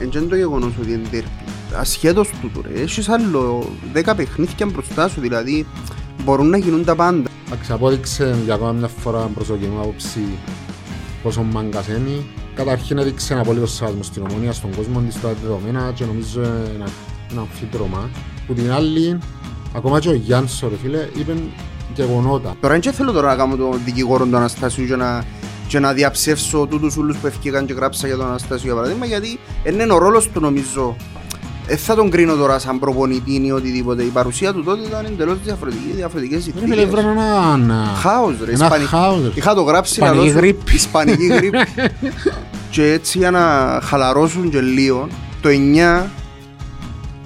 εν και το γεγονός ότι είναι τέρπι. Ασχέτως τούτο ρε, έχεις άλλο δέκα παιχνίδια μπροστά σου, δηλαδή μπορούν να γίνουν τα πάντα. Εντάξει, απόδειξε για ακόμα μια φορά προσωπική μου άποψη πόσο μάγκας είναι. Καταρχήν έδειξε ένα πολύ σεβασμό στην ομόνια, στον κόσμο της τα δεδομένα και νομίζω ένα, ένα αμφίδρομα. Που την άλλη, ακόμα και ο Γιάννης, ρε φίλε, είπε γεγονότα. Τώρα δεν θέλω τώρα να κάνω τον δικηγόρο του Αναστάσιου και να, και να διαψεύσω τούτους ούλους που ευκήκαν και γράψα για τον Αναστάσιο για παράδειγμα γιατί είναι ο ρόλος του νομίζω. Δεν θα τον κρίνω τώρα σαν προπονητή ή οτιδήποτε. Η παρουσία του τότε ήταν εντελώς διαφορετική, διαφορετικές Ρε φίλε, βρω συνθήκες. ένα... Χάος ρε, Ένα Ισπανική. χάος, ρε. Είχα το γράψει Ισπανική να δώσω- γρίπη. Ισπανική γρίπη. και έτσι για να χαλαρώσουν και λίγο, το 9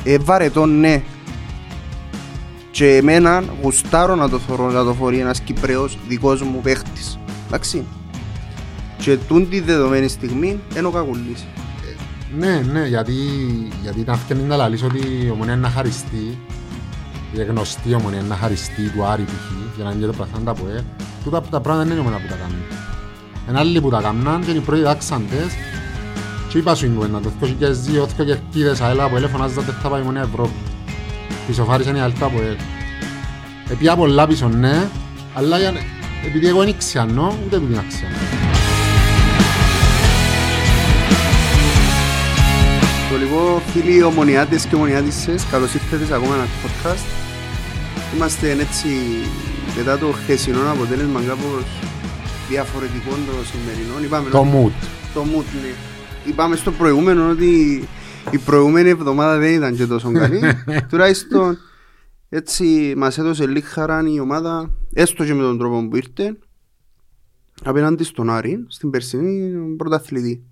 ε, βαρετό ναι. Και εμένα γουστάρω να το θωρώ, να το φορεί ένας Κυπρέος δικός μου παίχτης. Εντάξει. Και τούν τη δεδομένη στιγμή είναι ο Κακουλής. Ναι, ναι, γιατί, γιατί ήταν φτιάχνει να λαλείς ότι η ομονία είναι να χαριστεί η γνωστή ομονία είναι να χαριστεί του Άρη π.χ. για να είναι το πραθάντα από ε. Τούτα τα πράγματα δεν είναι η ομονία που τα κάνουν. Είναι άλλοι που τα κάνουν και είναι οι πρώτοι δάξαντες και είπα σου είναι το 2002, όθηκο και εκτίδες αέλα από ελε φωνάζατε θα πάει η ομονία Ευρώπη. Πισωφάρισαν οι αλφα από ελ. Επία πολλά πίσω ναι, αλλά για... επειδή εγώ είναι ξιανό, ούτε επειδή είναι ξιανό. Το λοιπόν φίλοι ομονιάτες και ομονιάτισσες, καλώς ήρθατε σε ακόμα ένα podcast. Είμαστε έτσι μετά το χθεσινό αποτέλεσμα κάπως διαφορετικό το σημερινό. Είπαμε Το ότι- mood. Το mood, ναι. Είπαμε στο προηγούμενο ότι η προηγούμενη εβδομάδα δεν ήταν και τόσο καλή. Τουλάχιστον έτσι μας έδωσε λίγη χαρά η ομάδα, έστω και με τον τρόπο που ήρθε, απέναντι στον Άρη, στην περσινή πρωταθλητή.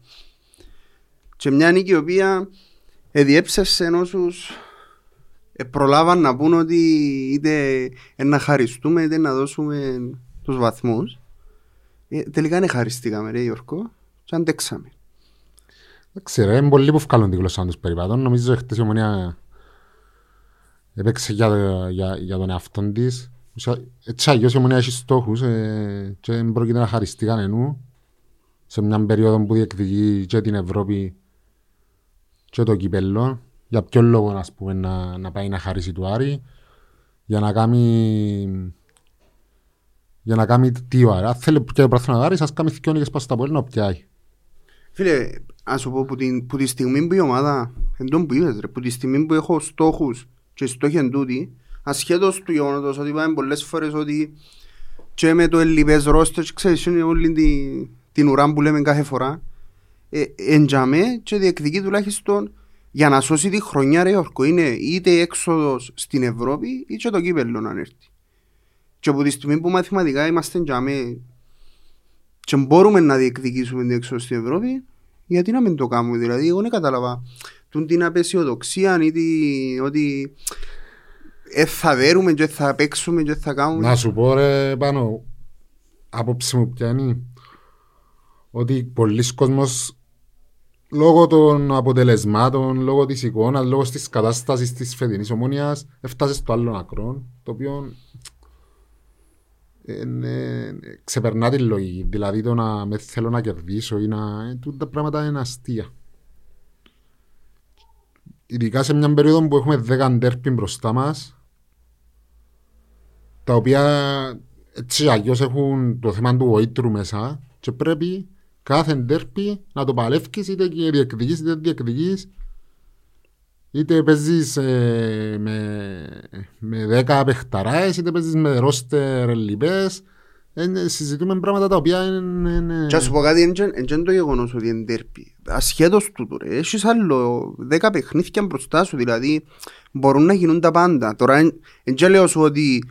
Και μια νίκη η οποία εδιέψευσε όσους ε, προλάβαν να πούν ότι είτε ε, να χαριστούμε είτε να δώσουμε τους βαθμούς. Ε, τελικά δεν χαριστήκαμε ρε Γιώργο και αντέξαμε. Εντάξει ρε, είναι πολλοί που βγάλουν τη γλώσσα τους περιπάτων. Νομίζω χτες η ομονία έπαιξε για, για, για τον εαυτό της. Ουσια- Έτσι αλλιώς η ομονία έχει στόχους ε, και δεν πρόκειται να χαριστεί κανενού σε μια περίοδο που διεκδικεί και την Ευρώπη και το κυπέλλο. Για ποιο λόγο ας πούμε, να, να πάει να χαρίσει του Άρη για να κάνει για να κάνει τι ο Άρη. Αν θέλει και το πράθυνα του Άρη, σας κάνει δυο νίκες πας στα πόλη να πιάει. Φίλε, ας σου πω που, την, που τη στιγμή που η ομάδα, εν τόν που είπες ρε, που τη στιγμή που έχω στόχους και οι στόχοι εν τούτοι, ασχέτως του γεγονότος ότι είπαμε πολλές φορές ότι και με το ελληπές ρόστερς, ξέρεις, είναι όλη την, την ουρά που λέμε κάθε φορά, ε, εντιαμέ και διεκδικεί τουλάχιστον για να σώσει τη χρονιά ρε Γιώργο, είναι είτε η έξοδος στην Ευρώπη ή και το κύπελλο να έρθει. Και από τη στιγμή που μαθηματικά είμαστε εντιαμέ και μπορούμε να διεκδικήσουμε την έξοδο στην Ευρώπη, γιατί να μην το κάνουμε, δηλαδή, εγώ δεν κατάλαβα τούν την απεσιοδοξία ή τη- ότι ε, θα δέρουμε και θα παίξουμε και θα κάνουμε. Να σου πω ρε πάνω, άποψη μου πιάνει ότι πολλοί κόσμος λόγω των αποτελεσμάτων, λόγω της εικόνας, λόγω της κατάστασης της φετινής ομόνιας έφτασες στο άλλο ακρό, το οποίο είναι, ξεπερνά τη λογική. Δηλαδή το να με θέλω να κερδίσω ή να... ε, τούτα τα πράγματα είναι αστεία. Ειδικά σε μια περίοδο που έχουμε 10 ντέρπι μπροστά μας τα οποία έτσι αλλιώς έχουν το θέμα του βοήτρου μέσα και πρέπει κάθε ντέρπι να το παλεύεις είτε και διεκδικείς είτε δεν διεκδικείς είτε παίζεις ε, με, με 10 παιχταράες είτε παίζεις με ρόστερ λοιπές ε, συζητούμε πράγματα τα οποία είναι... είναι... Και να σου πω κάτι, είναι και το γεγονός ότι είναι τέρπι. Ασχέτως τούτο ρε, έχεις άλλο δέκα παιχνίδια μπροστά σου, δηλαδή μπορούν να γίνουν τα πάντα. Τώρα δεν και λέω σου ότι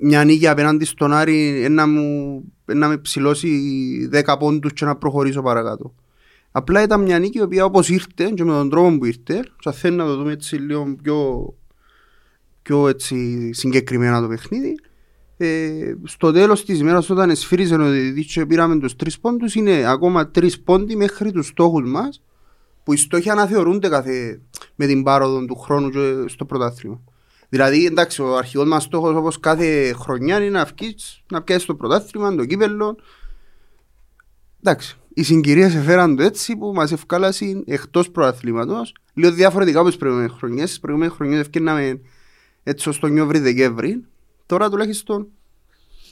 μια νίκη απέναντι στον Άρη ε, να, μου, ε, να με ψηλώσει δέκα πόντους και να προχωρήσω παρακάτω. Απλά ήταν μια νίκη η οποία όπως ήρθε και με τον τρόπο που ήρθε, και θέλει να το δούμε έτσι λίγο πιο, πιο έτσι συγκεκριμένα το παιχνίδι, ε, στο τέλος της ημέρας όταν εσφύριζε ο διαιτητής και πήραμε τους τρεις πόντους είναι ακόμα τρεις πόντοι μέχρι τους στόχους μας που οι στόχοι αναθεωρούνται κάθε, με την πάροδο του χρόνου και στο πρωτάθλημα. Δηλαδή, εντάξει, ο αρχικός μας στόχος όπως κάθε χρονιά είναι να βγεις, να πιάσεις το πρωτάθλημα, το κύπελλο. Εντάξει, οι συγκυρίες εφέραν το έτσι που μας ευκάλασαν εκτός προαθλήματος. Λίγο διαφορετικά από τις προηγούμενες χρονιές. Στις προηγούμενες χρονιές ευκαιρνάμε έτσι ως τον Νιόβρη-Δεκέμβρη. Τώρα τουλάχιστον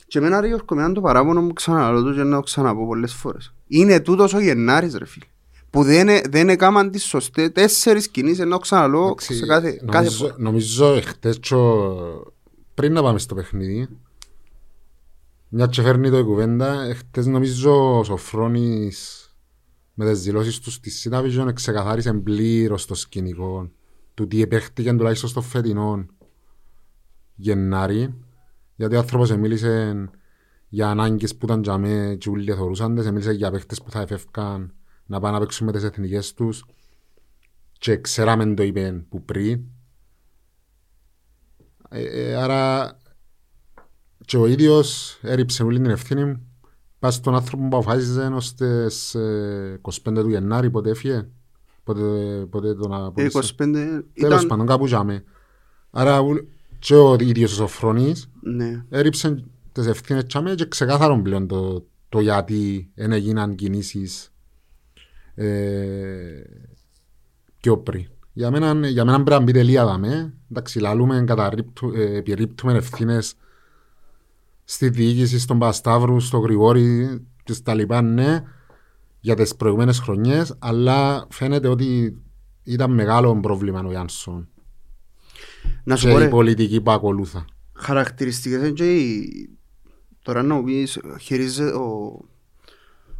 και εμένα ρε Γιώργο, με το παράπονο μου ξαναλώ το και να το ξαναπώ πολλές φορές. Είναι τούτος ο Γενάρης ρε φίλε. Που δεν, δεν έκαναν τις σωστές τέσσερις κινήσεις ενώ ξαναλώ Εντάξει, σε κάθε, κάθε νομίζω, φορά. νομίζω εχθές τσο, πριν να πάμε στο παιχνίδι μια και φέρνει το η κουβέντα εχθές νομίζω ο Σοφρόνης με τις δηλώσεις του στη Cinevision ξεκαθάρισε πλήρως το σκηνικό του τι επέχτηκε τουλάχιστον στο φετινό Γενάρη γιατί ο άνθρωπος μίλησε για ανάγκες που ήταν για μέ και όλοι θεωρούσαν τες, μίλησε για παίχτες που θα εφεύκαν να πάνε να παίξουν με τις εθνικές τους και ξέραμε το είπε που πριν. Ε, ε, άρα και ο ίδιος έριψε όλη την ευθύνη πας στον άνθρωπο που αποφάσιζε ως τις ε, 25 του Γενάρη πότε έφυγε. Πότε, πότε τον Ε, απολύσε. 25 Τέλος ήταν... πάντων κάπου τζάμε. Άρα ου- και ο ίδιος ο Σοφρονής Ναι. έριψε τις ευθύνες τζάμε και ξεκάθαρον πλέον το, το γιατί δεν έγιναν κινήσεις ε, πιο πριν. Για μένα, για μένα πρέπει να μπει τελεία δάμε. Εντάξει, λαλούμε, καταρρίπτου- ε, επιρρύπτουμε ευθύνες στη διοίκηση, στον Πασταύρου, στον Γρηγόρη και στα λοιπά, ναι, για τις προηγούμενες χρονιές, αλλά φαίνεται ότι ήταν μεγάλο πρόβλημα ο Γιάνσον Να σου και πω η ρε, πολιτική που ακολούθα. χαρακτηριστικές είναι και οι... Τώρα να μου πεις, χειρίζεται ο...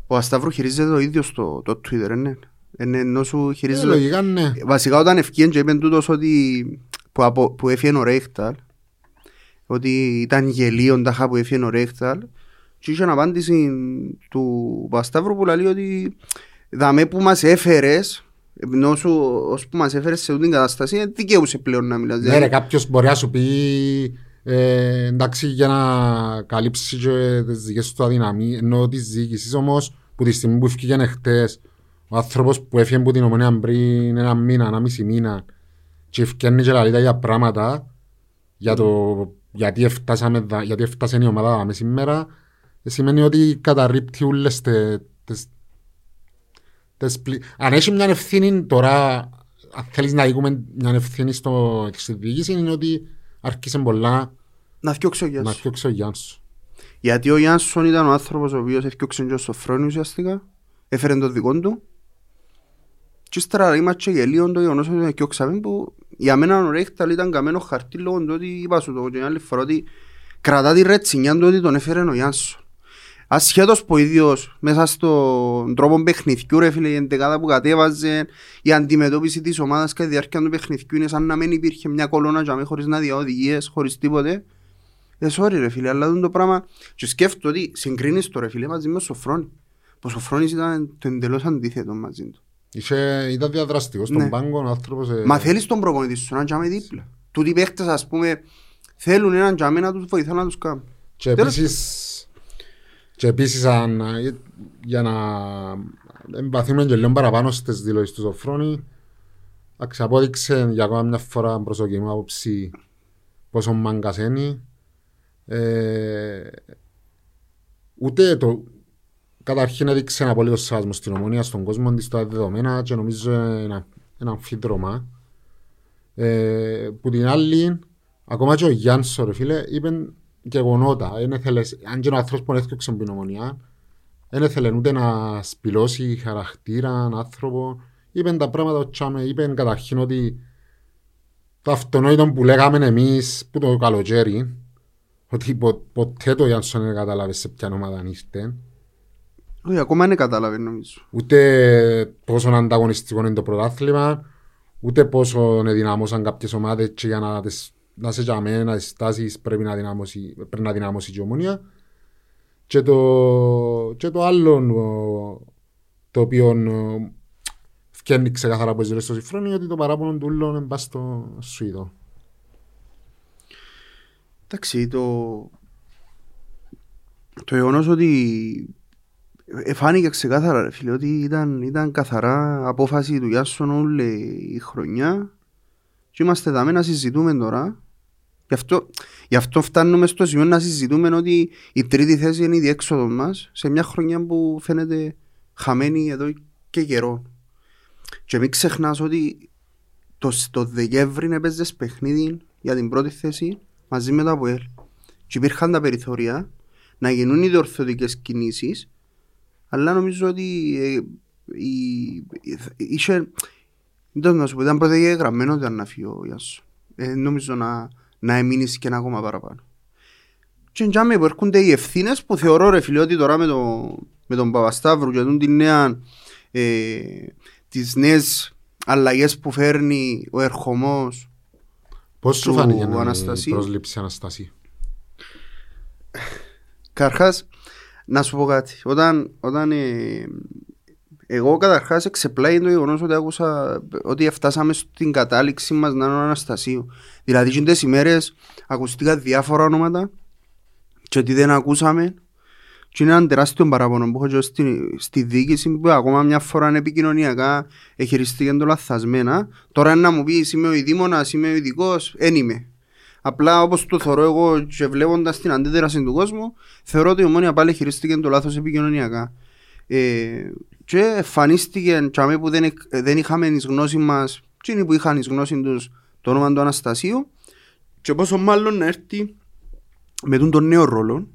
Ο Ασταύρου χειρίζεται το ίδιο στο το Twitter, ναι. Είναι ενώ σου Ε, χειρίζεται... λογικά, ναι. Βασικά όταν ευκήγεν και είπεν τούτος ότι που, απο, που έφυγε ο Ρέχταλ ότι ήταν γελίον τάχα που έφυγε ο Ρέχταλ και είχε απάντηση του Πασταύρου που λέει ότι δαμέ που μας έφερες ενώ σου ως που μας έφερες σε αυτή την κατάσταση ε, δικαιούσε πλέον να μιλάς Ναι ρε, κάποιος μπορεί να σου πει ε, εντάξει για να καλύψεις και τις δικές του αδυναμίες ενώ της διοίκησης όμως που τη στιγμή που έφυγε χτες ο άνθρωπος που έφυγε από την ομονία πριν ένα μήνα, ένα μισή μήνα και ευκαιρνεί και λαλεί τα για πράγματα για το γιατί, έφτασαμε, δα- γιατί έφτασε η ομάδα με σήμερα ε, σημαίνει ότι καταρρύπτει όλες τε- τις τις πλη- Αν έχεις μια ευθύνη τώρα, αν θέλεις να δούμε μια ευθύνη στο, στη διοίκηση, είναι ότι άρχισε πολλά να φτιάξει ο να Γιάννης φτιάξει ο Γιάννης. γιατί ο Γιάνσον ήταν ο άνθρωπος ο οποίος έφτιαξε και στο φρόνι ουσιαστικά έφερε το δικό του. Και ύστερα είμαστε και γελίον το γεγονός ότι έφτιαξαμε που για μένα ο Ρέχταλ ήταν καμένο χαρτί λόγω του ότι είπα σου το και άλλη φορά ότι κρατά τη ρετσινιά του ότι τον έφερε ο Γιάνσον Ασχέτως που ο ίδιος μέσα στον τρόπο παιχνιδιού ρε φίλε η εντεκάδα που κατέβαζε η αντιμετώπιση της ομάδας κατά τη διάρκεια του παιχνιδιού είναι σαν να μην υπήρχε μια κολόνα για μένα χωρίς να διαοδηγίες, χωρίς τίποτε. Ε, sorry ρε φίλε, αλλά αυτό το πράγμα και σκέφτομαι ότι συγκρίνεις το ρε φίλε μαζί με ο Σοφρόνη. Που ο Σοφρόνης ήταν το εντελώς αντίθετο μαζί του. Είχε, ήταν διαδραστικός στον Ναι. πάγκο, ο άνθρωπος... ε, Μα θέλεις τον προπονητή σου να τζάμε δίπλα. Τούτοι οι παίχτες ας πούμε θέλουν έναν τζάμε να τους βοηθά να τους κάνουν. Και Τέλος. επίσης, και επίσης αν, για να εμπαθούμε και λίγο παραπάνω στις δηλώσεις του Σοφρόνη, εντάξει, απόδειξε για ακόμα μια φορά προσωπική μου άποψη πόσο μάγκας είναι. Ε, ούτε το, καταρχήν έδειξε ένα απολύτως σεβασμό στην ομονία, στον κόσμο της, τα δεδομένα και νομίζω ένα, ένα αμφίδρομα. Ε, που την άλλη, ακόμα και ο Γιάννης, ρε φίλε, είπε γεγονότα. Εν έθελες- αν και ο άνθρωπος που έφτιαξε την ομονία, δεν ήθελε ούτε να σπηλώσει χαρακτήρα, άνθρωπο. Είπε τα πράγματα ο Τσάμε, είπε καταρχήν ότι το αυτονόητο που λέγαμε εμείς που το καλοκαίρι, ότι πο, ποτέ το Γιάνσον δεν κατάλαβες σε ποια ομάδα ήρθε, Όχι, ακόμα δεν κατάλαβε νομίζω ούτε πόσο ανταγωνιστικό είναι το πρωτάθλημα, ούτε πόσο ενδυνάμωσαν κάποιες ομάδες και για να, τις, να σε τζαμέ, να τις στάσεις πρέπει να δυνάμωσει, πρέπει να δυνάμωσει και η ομονία. Και το, και το άλλο ο, το οποίο ο, φκένει ξεκάθαρα από τις δηλώσεις του Συμφρόνη ότι το παράπονο του ούλων είναι πας στο Σουηδό. Εντάξει, το... Το γεγονός ότι εφάνηκε ξεκάθαρα ρε φίλε ότι ήταν, ήταν καθαρά απόφαση του Γιάσον όλη η χρονιά και είμαστε δάμε να συζητούμε τώρα γι' αυτό, γι' αυτό φτάνουμε στο σημείο να συζητούμε ότι η τρίτη θέση είναι η διέξοδος μας σε μια χρονιά που φαίνεται χαμένοι εδώ και καιρό. Και μην ξεχνάς ότι το, το Δεκέμβρη έπαιζες παιχνίδι για την πρώτη θέση μαζί με το ΑΠΟΕΛ. Και υπήρχαν τα περιθώρια να γίνουν οι διορθωτικές κινήσεις αλλά νομίζω ότι ε, η, είχε, δεν να σου πω, ήταν πρώτα γραμμένο ότι ήταν να φύγει ο Ιάσου. Ε, νομίζω να, να εμείνεις και ένα ακόμα παραπάνω. Και εντιάμε που έρχονται οι ευθύνες που θεωρώ ρε φίλε ότι τώρα με, το, με τον Παπασταύρου και τον την νέα ε, τις νέες αλλαγές που φέρνει ο ερχομός Πώς σου φάνηκε η πρόσληψη Αναστασίου; Καρχάς, να σου πω κάτι. Όταν, όταν ε, εγώ καταρχάς εξεπλάγει το γεγονός ότι άκουσα ότι φτάσαμε στην κατάληξη μας να είναι ο Αναστασίου. Δηλαδή και τις ημέρες ακουστήκα διάφορα ονόματα και ότι δεν ακούσαμε και είναι ένα τεράστιο παράπονο που έχω στη, στη διοίκηση που ακόμα μια φορά επικοινωνιακά εχειριστήκε το λαθασμένα. Τώρα να μου πεις είμαι ο ειδήμονας, είμαι ο ειδικός, δεν είμαι. Απλά όπως το θεωρώ εγώ και βλέποντας την αντίδραση του κόσμου, θεωρώ ότι η ομόνια πάλι χειρίστηκε το λάθος επικοινωνιακά. Ε, και εμφανίστηκε τσάμε που δεν, δεν είχαμε τις γνώσεις μας, εκείνοι που είχαν τις γνώσεις τους το όνομα του Αναστασίου και πόσο μάλλον να έρθει με τον νέο ρόλο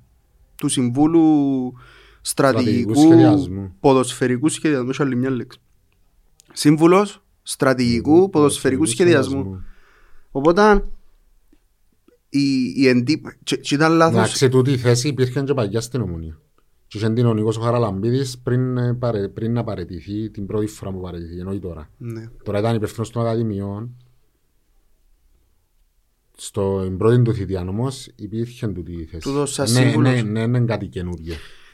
του Συμβούλου Στρατηγικού σχεδιασμού. Ποδοσφαιρικού Σχεδιασμού. Έχει άλλη μια λέξη. Σύμβουλος Στρατηγικού Ποδοσφαιρικού Σχεδιασμού. Οπότε η, η εντύπωση. ήταν λάθος. Να ξετούτη η θέση υπήρχε και παγιά στην ομονία. Και είχε την ο Νίκος ο Χαραλαμπίδης πριν, ε, πριν να παραιτηθεί την πρώτη φορά που παραιτηθεί, εννοεί τώρα. Ναι. Τώρα ήταν υπευθυνός των Ακαδημιών. Στο πρώτη του θητεία όμως υπήρχε τούτη η θέση. Του δώσα ναι, ναι, ναι, ναι, ναι, κάτι καινούργιο.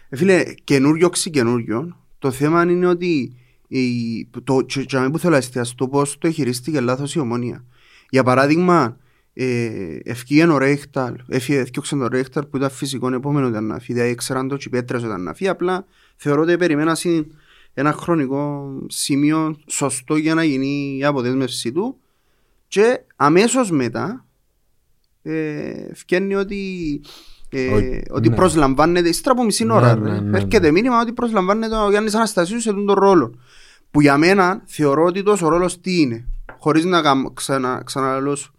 Ε, φίλε, καινούριο ξυκαινούριο. Το θέμα είναι ότι η, το, το, το, που θέλω να εστιάσω το πώς το χειρίστηκε λάθος η ομόνια. Για παράδειγμα, ε, ευκήγε ο Ρέχταλ, έφτιαξε τον Ρέχταλ που ήταν φυσικό επόμενο ήταν να φύγει, δηλαδή ήξεραν το και πέτρες ήταν να φύγει, απλά θεωρώ ότι περιμένα ένα χρονικό σημείο σωστό για να γίνει η αποδέσμευση του και αμέσως μετά ε, φκένει ότι ε, ότι ναι. προσλαμβάνεται, ύστερα από μισή ώρα, ναι, ναι, ναι, έρχεται μήνυμα ότι προσλαμβάνεται ο Γιάννης Αναστασίους σε τον ρόλο. Που για μένα θεωρώ ότι τόσο ρόλος τι είναι, χωρίς να ξανα, ξαναλώσω.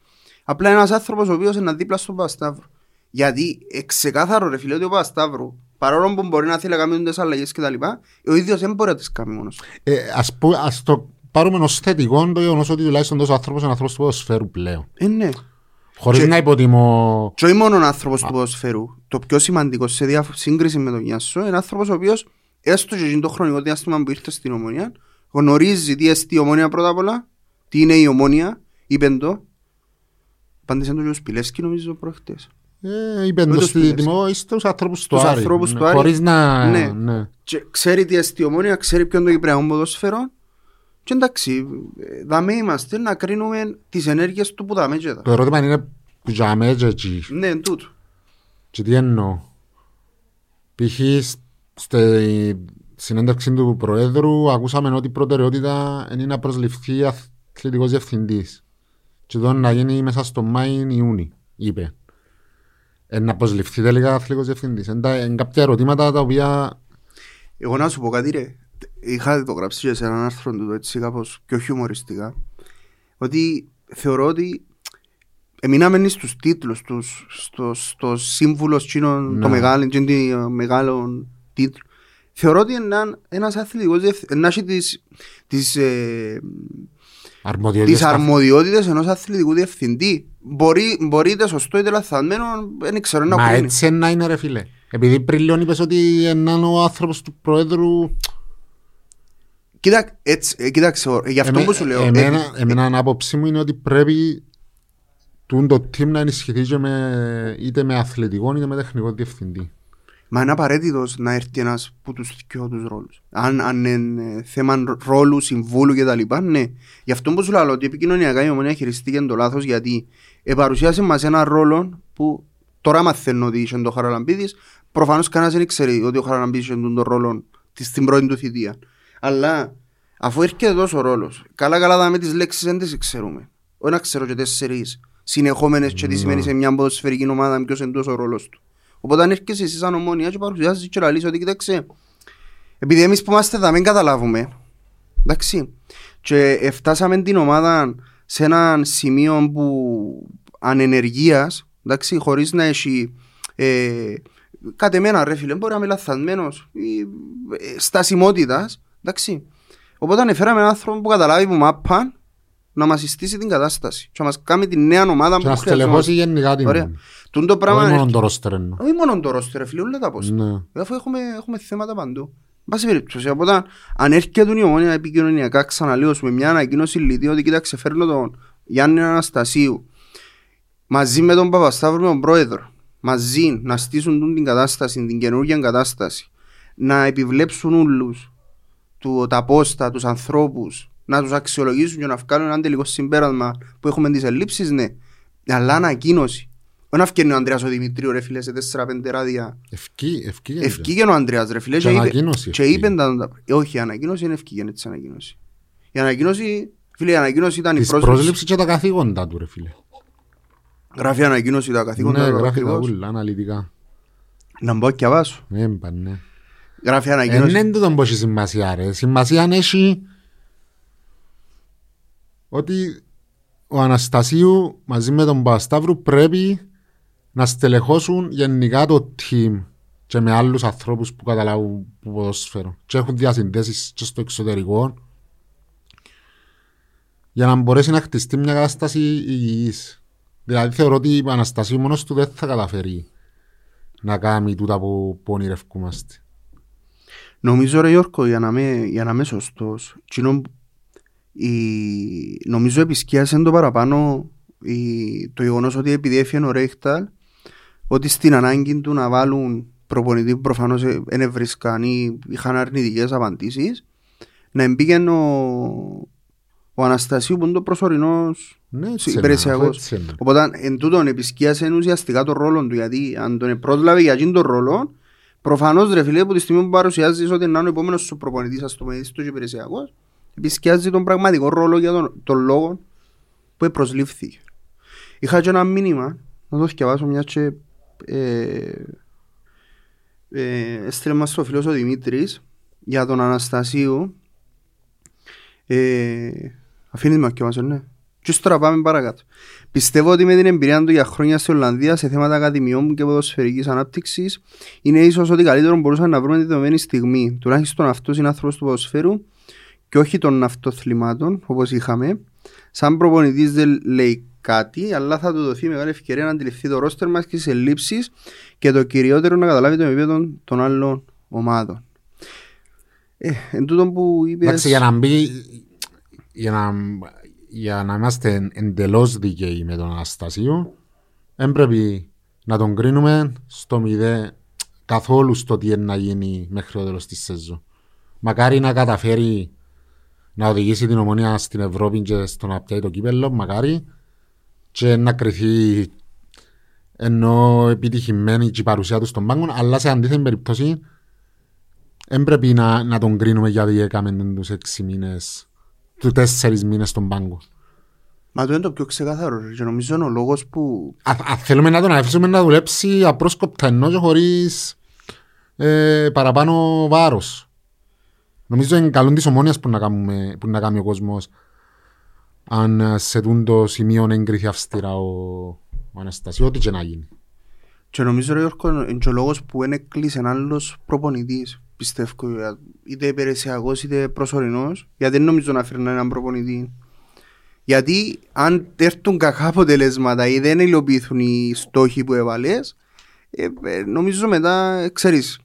Απλά ένας άνθρωπος ο οποίος είναι δίπλα στον Παπασταύρο. Γιατί ξεκάθαρο ρε φίλε ότι ο Παπασταύρο παρόλο που μπορεί να θέλει να κάνει τις αλλαγές και τα λοιπά, ο ίδιος δεν μπορεί να τις κάνει μόνος. Ε, ας, πω, ας το πάρουμε ως θετικό το γεγονός ότι τουλάχιστον τόσος άνθρωπος είναι άνθρωπος του ποδοσφαίρου πλέον. Ε, ναι. Χωρίς και, να υποτιμώ... Και όχι μόνο ο άνθρωπος του ποδοσφαίρου. Το πιο σημαντικό σε διά... σύγκριση με τον Γιάσο είναι άνθρωπος ο οποίος έστω και το χρονικό διάστημα που ήρθε στην Ομόνια γνωρίζει τι είναι η Ομόνια πρώτα απ' όλα, τι είναι η Ομόνια, είπε το, Απάντησε το ο Σπιλέσκι νομίζω προχτές. Ε, είπε το στη τιμό, είστε τους ανθρώπους του Άρη. ανθρώπους του Άρη. Χωρίς να... Ναι. ναι. Και ξέρει τι εστί ομόνια, ξέρει ποιον το Κυπριακό ποδοσφαιρό. Και εντάξει, δάμε είμαστε να κρίνουμε τις ενέργειες του που δάμε και Το ερώτημα είναι που δάμε και εκεί. Ναι, τούτο. Και τι εννοώ. Π.χ. στη συνέντευξη του Προέδρου ακούσαμε ότι η προτεραιότητα είναι να προσληφθεί αθλητικός διευθυντής και εδώ να γίνει μέσα στο Μάη Ιούνι, είπε. Ε, να προσληφθεί τελικά αθλητικός διευθυντής. Είναι κάποια ερωτήματα τα οποία... Εγώ να σου πω κάτι ρε. Είχα το γράψει και σε έναν άρθρο του έτσι κάπως πιο χιουμοριστικά. Ότι θεωρώ ότι Εμείναμε στους τίτλους τους, στο, στο σύμβουλος ναι. το μεγάλο, το μεγάλο τίτλο. Θεωρώ ότι είναι ένας αθλητικός διευθυντής, τις, τις ε, τις αρμοδιότητες ενός αθλητικού διευθυντή. Μπορεί, μπορείτε σωστό είτε λαθασμένο, δεν ξέρω να Μα έτσι να είναι ρε φίλε. Επειδή πριν λίγο είπες ότι είναι ο άνθρωπος του Προέδρου... Κοίτα, έτσι, ε, κοίταξε, γι' αυτό που σου λέω... Εμένα, ε, εμένα άποψή μου είναι ότι πρέπει το team να ενισχυθεί με, είτε με αθλητικό είτε με τεχνικό διευθυντή. Μα είναι απαραίτητος να έρθει ένας από τους δυο τους ρόλους. Αν, αν είναι θέμα ρόλου, συμβούλου κτλ. Ναι. Γι' αυτό που σου λέω ότι επικοινωνιακά η ομονία χειριστήκε το λάθος γιατί παρουσίασε μας ένα ρόλο που τώρα μαθαίνω ότι είσαι το Χαραλαμπίδης. Προφανώς κανένας δεν ξέρει ότι ο Χαραλαμπίδης είχε τον ρόλο στην πρώτη του θητεία. Αλλά αφού έρχεται τόσο ρόλος, καλά-καλά δάμε τις λέξεις δεν τις ξέρουμε. Όχι να ξέρω και τέσσερις συνεχόμενες και τι σημαίνει σε μια ποδοσφαιρική ομάδα ποιος είναι τόσο ο ρόλος του. Οπότε αν έρχεσαι εσύ σαν ομόνια και παρουσιάζεις και λαλείς ότι κοίταξε επειδή εμείς που είμαστε εδώ μην καταλάβουμε, εντάξει, και φτάσαμε την ομάδα σε ένα σημείο που ανενεργίας, εντάξει, χωρίς να έχει ε, κατ' εμένα ρε φίλε, μπορεί να είμαι λαθασμένος ή ε, στασιμότητας, εντάξει. Οπότε ανεφέραμε έναν άνθρωπο που καταλάβει που μάπαν να μας συστήσει την κατάσταση και να μας κάνει την νέα ομάδα Και που να στελεχώσει γενικά την Ωραία. Τούν το πράγμα Όχι είναι- μόνο το ρόστερ εννοώ. όχι μόνο το ρόστερ, φίλε, όλα τα πόστα. Ναι. Αφού έχουμε, έχουμε θέματα παντού. Πάση περιπτώσει, οπότε αν έρχεται η ομόνια επικοινωνιακά ξαναλέω με μια ανακοίνωση λυτή ότι κοίταξε φέρνω τον Γιάννη Αναστασίου μαζί με τον Παπασταύρο με τον πρόεδρο μαζί να στήσουν τούν την κατάσταση, την καινούργια κατάσταση να επιβλέψουν όλους του, τα πόστα, τους ανθρώπους να τους αξιολογήσουν και να βγάλουν ένα τελικό συμπέρασμα που έχουμε τις ελλείψεις, ναι. Αλλά ανακοίνωση. Όχι να βγαίνει ο Ανδρέας ο Δημητρίου ρε φίλε σε 4-5 ράδια. Ευκεί, ευκεί. Ευκήγε ο Ανδρέας ρε φίλε Και και είπε, ανακοίνωση και ευκήγε. είπε τα, τα- ε, όχι η ανακοίνωση είναι ευκήγε της ανακοίνωσης. Η ανακοίνωση, φίλε η ανακοίνωση ήταν η Της πρόσληψη. πρόσληψης και τα καθήκοντα του ρε φίλε. Γράφει ανακοίνωση τα καθήκοντα Ναι, του γράφει τα ακριβώς. ούλα αναλυτικά. Να μπω και αβάσω. Έμπα, ναι. Γράφει Ε, ανακοίνωση. Δεν τούτον που έχει σημασία ρε. Σημασία έχει ότι ο Αναστασίου μαζί με τον Πασταύρου πρέπει να στελεχώσουν γενικά το team και με άλλους ανθρώπους που καταλάβουν που ποδόσφαιρο και έχουν διασυνδέσεις και στο εξωτερικό για να μπορέσει να χτιστεί μια κατάσταση υγιής. Δηλαδή θεωρώ ότι ο Αναστασίου μόνος του δεν θα καταφέρει να κάνει τούτα που, που ονειρευκούμαστε. Νομίζω ρε Γιώργο, για να είμαι, για να είμαι σωστός, εκείνο που- η, νομίζω επισκίασε το παραπάνω η, το γεγονός ότι επειδή έφυγε ο Ρέχταλ, ότι στην ανάγκη του να βάλουν προπονητή που προφανώς ε, δεν βρίσκαν ή είχαν αρνητικές απαντήσεις, να εμπήγαινε ο, ο Αναστασίου που είναι το προσωρινός Ναι, έτσι υπηρεσιακός. είναι, έτσι είναι. Οπότε εν τούτον επισκίασε ουσιαστικά τον ρόλο του γιατί αν τον πρόσλαβε για εκείνον τον ρόλο προφανώς ρε φίλε από τη στιγμή που παρουσιάζεις ότι να είναι ο επόμενος σου προπονητής ας το πούμε στο υπηρεσιακός επισκιάζει τον πραγματικό ρόλο για τον, τον λόγο που προσλήφθηκε. Είχα και ένα μήνυμα να το διαβάσω μια και ε, ε, έστειλε μας το φίλος ο Δημήτρης για τον Αναστασίου ε, αφήνεις με να διαβάσω ναι και ύστερα πάμε παρακάτω. Πιστεύω ότι με την εμπειρία του για χρόνια στην Ολλανδία σε θέματα ακαδημιών και ποδοσφαιρικής ανάπτυξης είναι ίσως ότι καλύτερο μπορούσαμε να βρούμε τη δεδομένη στιγμή. Τουλάχιστον αυτός είναι άνθρωπος του ποδοσφαίρου και όχι των αυτοθλημάτων όπως είχαμε. Σαν προπονητής δεν λέει κάτι, αλλά θα του δοθεί μεγάλη ευκαιρία να αντιληφθεί το ρόστερ μας και τις ελλείψεις και το κυριότερο να καταλάβει το επίπεδο των άλλων ομάδων. Ε, εν τούτο που είπε. Εντάξει, για να μπει, για να, για να είμαστε εντελώς δικαίοι με τον Αναστασίο, δεν πρέπει να τον κρίνουμε στο μηδέ καθόλου στο τι είναι να γίνει μέχρι το τέλος της σεζόν. Μακάρι να καταφέρει να οδηγήσει την ομονία στην Ευρώπη και στο να πιάει το κύπελλο, μακάρι και να κρυθεί ενώ επιτυχημένη και η παρουσία του στον πάγκο, αλλά σε αντίθετη περίπτωση δεν πρέπει να, να τον κρίνουμε γιατί έκαμε τους έξι μήνες, τους τέσσερις μήνες στον πάγκο. Μα το είναι το πιο ξεκάθαρο. ρε, Και νομίζω είναι ο λόγος που Αν θέλουμε να τον αφήσουμε να δουλέψει απρόσκοπτα ενώ και χωρίς ε, παραπάνω βάρος. Νομίζω είναι καλό της ομόνιας που να, κάνουμε, που να κάνει ο κόσμος αν ε, σε τούν το σημείο εγκριθεί αυστηρά ο, ο Αναστασίου, ό,τι και να γίνει. Και νομίζω ρε Γιώργο είναι και ο λόγος που είναι κλείσει άλλος προπονητής πιστεύω είτε υπηρεσιακός είτε προσωρινός γιατί δεν νομίζω να φέρνει έναν προπονητή. Γιατί αν έρθουν κακά αποτελέσματα ή δεν υλοποιηθούν οι στόχοι που έβαλες ε, ε, νομίζω μετά ε, ξέρεις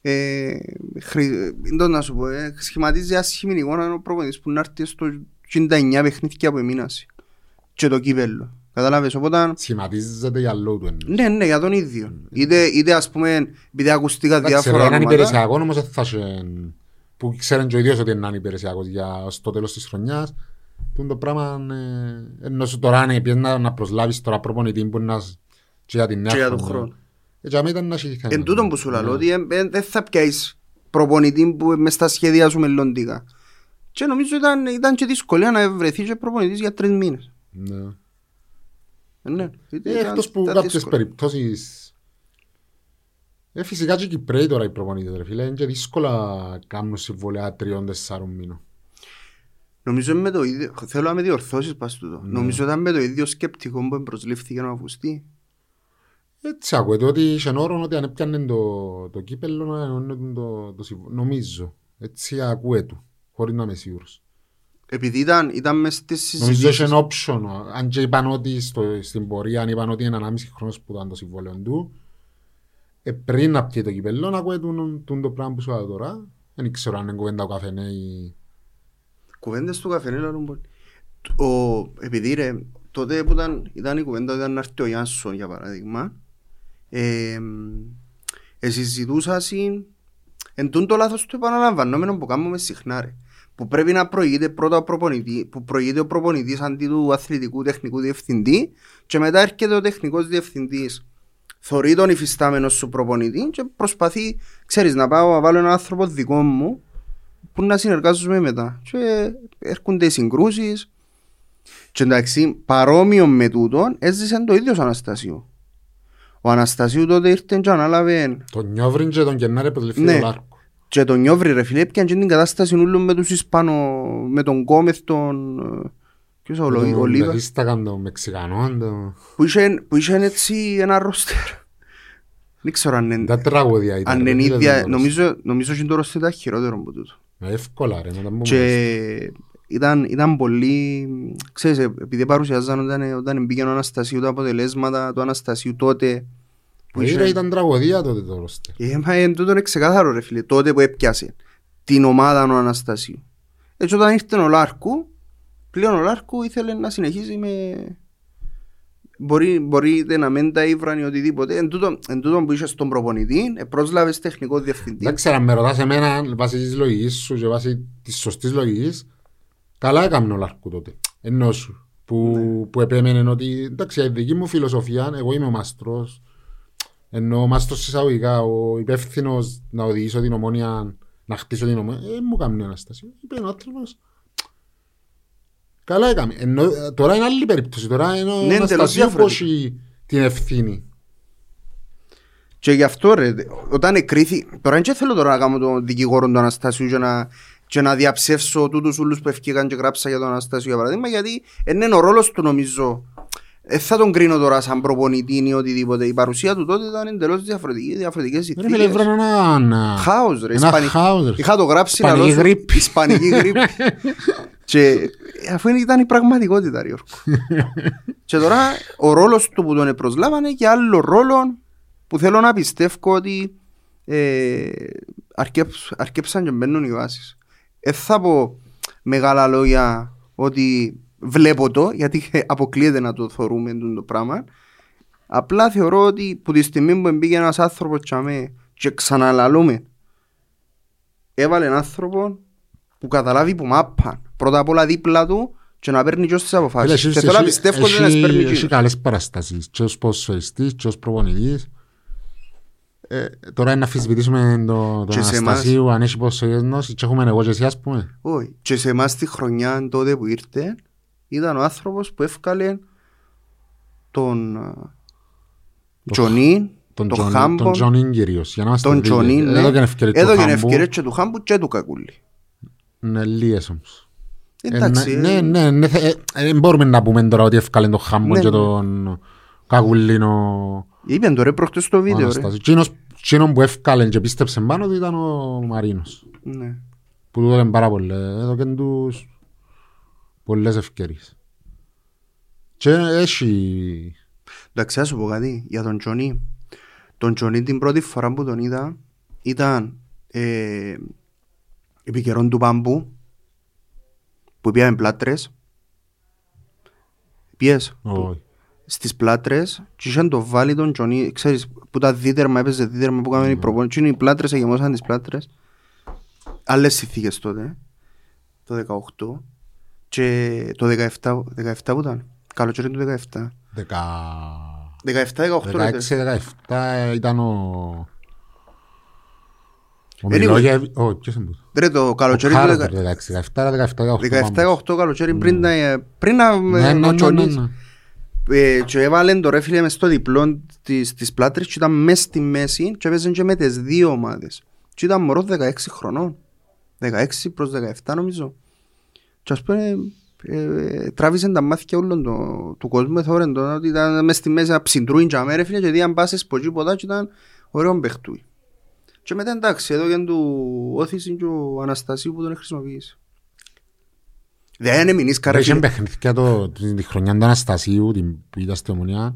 ε, χρη, είναι το να σου πω, ε, σχηματίζει άσχημη εικόνα ο προπονητής που να έρθει στο 59 παιχνίδια που εμείνασε και το κύπελλο Κατάλαβες, οπότε Σχηματίζεται για λόγω του εννοώ. ναι, ναι, για τον ίδιο. Είτε, είτε ας πούμε, επειδή ακουστήκα Εντάξει, διάφορα ρε, έναν ονόματα. υπηρεσιακό όμως δεν θα είχε- που ξέρουν και ο ίδιος ότι είναι έναν υπηρεσιακός για στο τέλος της χρονιάς που το πράγμα ε, ενώ σου τώρα είναι πιες να, να προσλάβεις τώρα προπονητή που να σ- και για την νέα Και για τον χρονιά. χρόνο. Ε, για μένα ήταν να έχεις θέμα. Εν τούτον που σου Ναι. λέω, ότι ε, ε, δεν θα πιάσεις προπονητή που μες στα σχέδια σου μελλοντικά. Και νομίζω ήταν, ήταν και δυσκολία να βρεθείς και προπονητής για τρεις μήνες. Ναι. Ε, Ναι, Ε, ήταν- Εκτός που ήταν κάποιες δύσκολο. περιπτώσεις Ε, φυσικά και οι Κυπρέοι τώρα οι προπονητές ρε φίλε, είναι και δύσκολα κάνουν συμβολέα τριών-τεσσάρων μήνων. Νομίζω με το ίδιο, θέλω να με διορθώσεις πας τούτο. Ναι. Νομίζω ήταν με το ίδιο σκεπτικό που προσλήφθηκε να αφουστεί. Έτσι ακούεται ότι είχε όρον ότι αν έπιανε το, το κύπελλο να ενώνεται το, το συμβόλαιο. Νομίζω. Έτσι ακούεται, χωρίς να είμαι σίγουρος. Επειδή ήταν, ήταν μες στις Νομίζω συζητήσεις. είχε option. Αν και είπαν ότι στο, στην πορεία, αν είπαν ότι είναι 1,5 χρόνος που ήταν το συμβόλαιο του, ε, πριν να πιει το κύπελλο, να ακούεται τον- τον το πράγμα που σου είπα τώρα. Δεν ξέρω αν είναι κουβέντα ο καφενέ ή... Κουβέντες του καφενέ λαλούν πολύ. Ο, επειδή ρε, τότε που ήταν, ήταν η κουβέντα ότι ήταν να έρθει ο Γιάνσον για παράδειγμα, ε, ε, συζητούσα συν, εν τούν το λάθος του επαναλαμβανόμενο που κάνουμε συχνά ρε. Που πρέπει να προηγείται πρώτα ο προπονητή, που προηγείται ο προπονητής αντί του αθλητικού τεχνικού διευθυντή και μετά έρχεται ο τεχνικός διευθυντής θωρεί τον υφιστάμενο σου προπονητή και προσπαθεί, ξέρεις, να πάω να βάλω έναν άνθρωπο δικό μου που να συνεργάζομαι μετά. Και έρχονται οι συγκρούσεις. Και εντάξει, παρόμοιο με τούτον, έζησε το ίδιο ο Αναστασίου. Ο Αναστασίου τότε ήρθε και ανάλαβε Τον Νιόβριν και τον Κενάρη που τελευταίο Ναι. το Λάρκος. Και τον Νιόβρη ρε φίλε, έπιαν και την κατάσταση όλων με τους Ισπανο, με τον Γκόμεθ, τον... ε, Ποιος ο Λο- ο Λίβας, Λίστακαν τον Μεξικανό, τον... που είχε, που είχε έτσι ένα ρόστερ. Δεν ξέρω αν είναι, Τα τραγούδια ήταν. αν ρε, είναι δεν ίδια, το νομίζω, νομίζω ότι το ρόστερ ήταν χειρότερο από τούτο. Ε, Εύκολα ρε, μετά μου Και ήταν, ήταν πολύ, ξέρεις, επειδή παρουσιάζαν όταν, όταν μπήκε ο Αναστασίου τα αποτελέσματα του Αναστασίου τότε, που Ήρα είχε, ήταν τραγωδία τότε το ρόστερ. ε, μα εν τούτο είναι ξεκάθαρο ρε φίλε, τότε που έπιασε την ομάδα ο Αναστασίου. Έτσι όταν ήρθε ο Λάρκου, πλέον ο Λάρκου ήθελε να συνεχίσει με... Μπορεί, μπορείτε να μην τα ήβραν ή οτιδήποτε. Εν τούτο, εν τούτο που είσαι στον προπονητή, ε, πρόσλαβες τεχνικό διευθυντή. Δεν ξέρω αν με ρωτάς εμένα βάσει της λογικής σου και βάσει της σωστής λογικής καλά έκαμε ο Λάρκου τότε. Ενώ σου. Που, Ναι. που επέμενε ότι εντάξει η δική μου φιλοσοφία εγώ είμαι ο μάστρος ενώ ο μάστρος εισαγωγικά ο υπεύθυνος να οδηγήσω την ομόνια να χτίσω την ομόνια ε, μου κάνει αναστασία. Είπε ο άνθρωπος Καλά έκαμε. Ενώ, ε, τώρα είναι άλλη περίπτωση. Τώρα είναι ο Ναι, εντελώς Αναστασίου που διαφορετικό. έχει την ευθύνη. Και γι' αυτό ρε, όταν εκρίθη, τώρα δεν θέλω τώρα να κάνω τον δικηγόρο του Αναστασίου και να, και να διαψεύσω τούτους ούλους που ευκήκαν και γράψα για τον Αναστασίου για παράδειγμα, γιατί είναι ο ρόλος του νομίζω. Δεν θα τον κρίνω τώρα σαν προπονητή ή οτιδήποτε. Η παρουσία του τότε ήταν εντελώς διαφορετική, διαφορετικές Ρε φίλε, συνθήκες. βρω ένα... Χάος ρε. Ένα Ισπανι- χάος, ρε. Είχα το γράψει να Ισπανική δώσω- γρίπη. Ισπανική γρίπη. και αφού είναι- ήταν η πραγματικότητα ρε Γιώργο. και τώρα ο ρόλος του που τον προσλάβανε και άλλο ρόλο που θέλω να πιστεύω ότι ε, αρκέψ- αρκέψαν και μπαίνουν οι βάσεις. Δεν θα πω μεγάλα λόγια ότι βλέπω το γιατί αποκλείεται να το θεωρούμε το πράγμα. Απλά θεωρώ ότι που τη στιγμή που μπήκε ένας άνθρωπος τσαμέ και ξαναλαλούμε έβαλε έναν άνθρωπο που καταλάβει που μάπαν πρώτα απ' όλα δίπλα του και να παίρνει και ως τις Φίλε, αποφάσεις. εσύ- Και θέλω να εσύ- πιστεύω ότι εσύ- δεν τις παίρνει Έχει εκείνος. καλές παραστάσεις και ως ποδοσφαιριστής και ως προπονητής. Ε, Τώρα είναι να αφισβητήσουμε το, Και τον σε Αναστασίου αν έχει ποδοσφαιρικές γνώσεις και έχουμε εγώ και εσύ ας πούμε. Όχι. Και σε εμάς τη χρονιά τότε που ήρθε ήταν ο άνθρωπος που έφκαλε τον ε, Τζονί, Τον τον Τζον- Χάμπον, Τον Τζονίν κυρίως. Για να είμαστε τον δίκαιοι. Τζονί, ναι. Έδωκε ευκαιρία του Έδωκε Χάμπου. ευκαιρίες και του Χάμπου και του Κακούλη. Ναι, λίγες όμως. Ε, Εντάξει. ναι, ε, ναι, ναι, θε- ε, ε, δεν μπορούμε να πούμε τώρα ότι έφκαλε τον Χάμπον Ναι, και ναι. τον Κακουλίνο Είπαν το ρε προχτές στο ο βίντεο ρε. Αναστασίου. Εκείνος- Εκείνον που έφκαλε και πίστεψε πάνω του ήταν ο Μαρίνος. Ναι. που του έδωκαν πάρα πολλά. Έδωκαν τους πολλές ευκαιρίες. Και έχει... Εντάξει, να σου πω κάτι για τον Τζονί. Τον Τζονί την πρώτη φορά που τον είδα ήταν ε, επί καιρών του Πάμπου που πήγαμε πλάτρες. Πιες Όχι. στις πλάτρες και είχαν το βάλει τον Τζονί, ξέρεις, που τα δίτερμα, έπαιζε δίτερμα που κάναμε η προπόνηση και οι πλάτρες εγεμόσαν τις πλάτρες. Άλλες συνθήκες τότε, το 18 και το 17, 17 που ήταν, καλοκαίρι του 17. Δεκα... 17-18 ρε, 16-17 ήταν ο... Ο Anyway. Μιλόγεβι... Όχι, ποιος είναι τούτο. Ρε το Ο καλοκαίρι του Χάρβαρντ, 17. 16-17, 17-18. 17-18 καλοκαίρι πριν να, πριν να Ναι, ναι, ο ναι, ναι, Τζονίς. ναι. Ε, και έβαλε το ρε φίλε μες στο διπλό της, της πλάτρης και ήταν μες στη μέση και έπαιζε και με τις δύο ομάδες. Και ήταν μωρός 16 χρονών. 16 προς 17 νομίζω. Και ας πούμε ε, τράβησε τα μάτια όλων το, του κόσμου εθώρεν το ότι ήταν μες στη μέση να ψυντρούιν και αμέ ρε φίλε και δίαν πάσες από εκεί ποτά και ήταν ωραίο παιχτούι. Και μετά εντάξει εδώ για του όθηση και ο Αναστασίου που τον χρησιμοποιήσει. Δεν είναι μηνύς καρέ. Είχε παιχνίδια το, τη χρονιά του Αναστασίου την, που ήταν στη Ομονία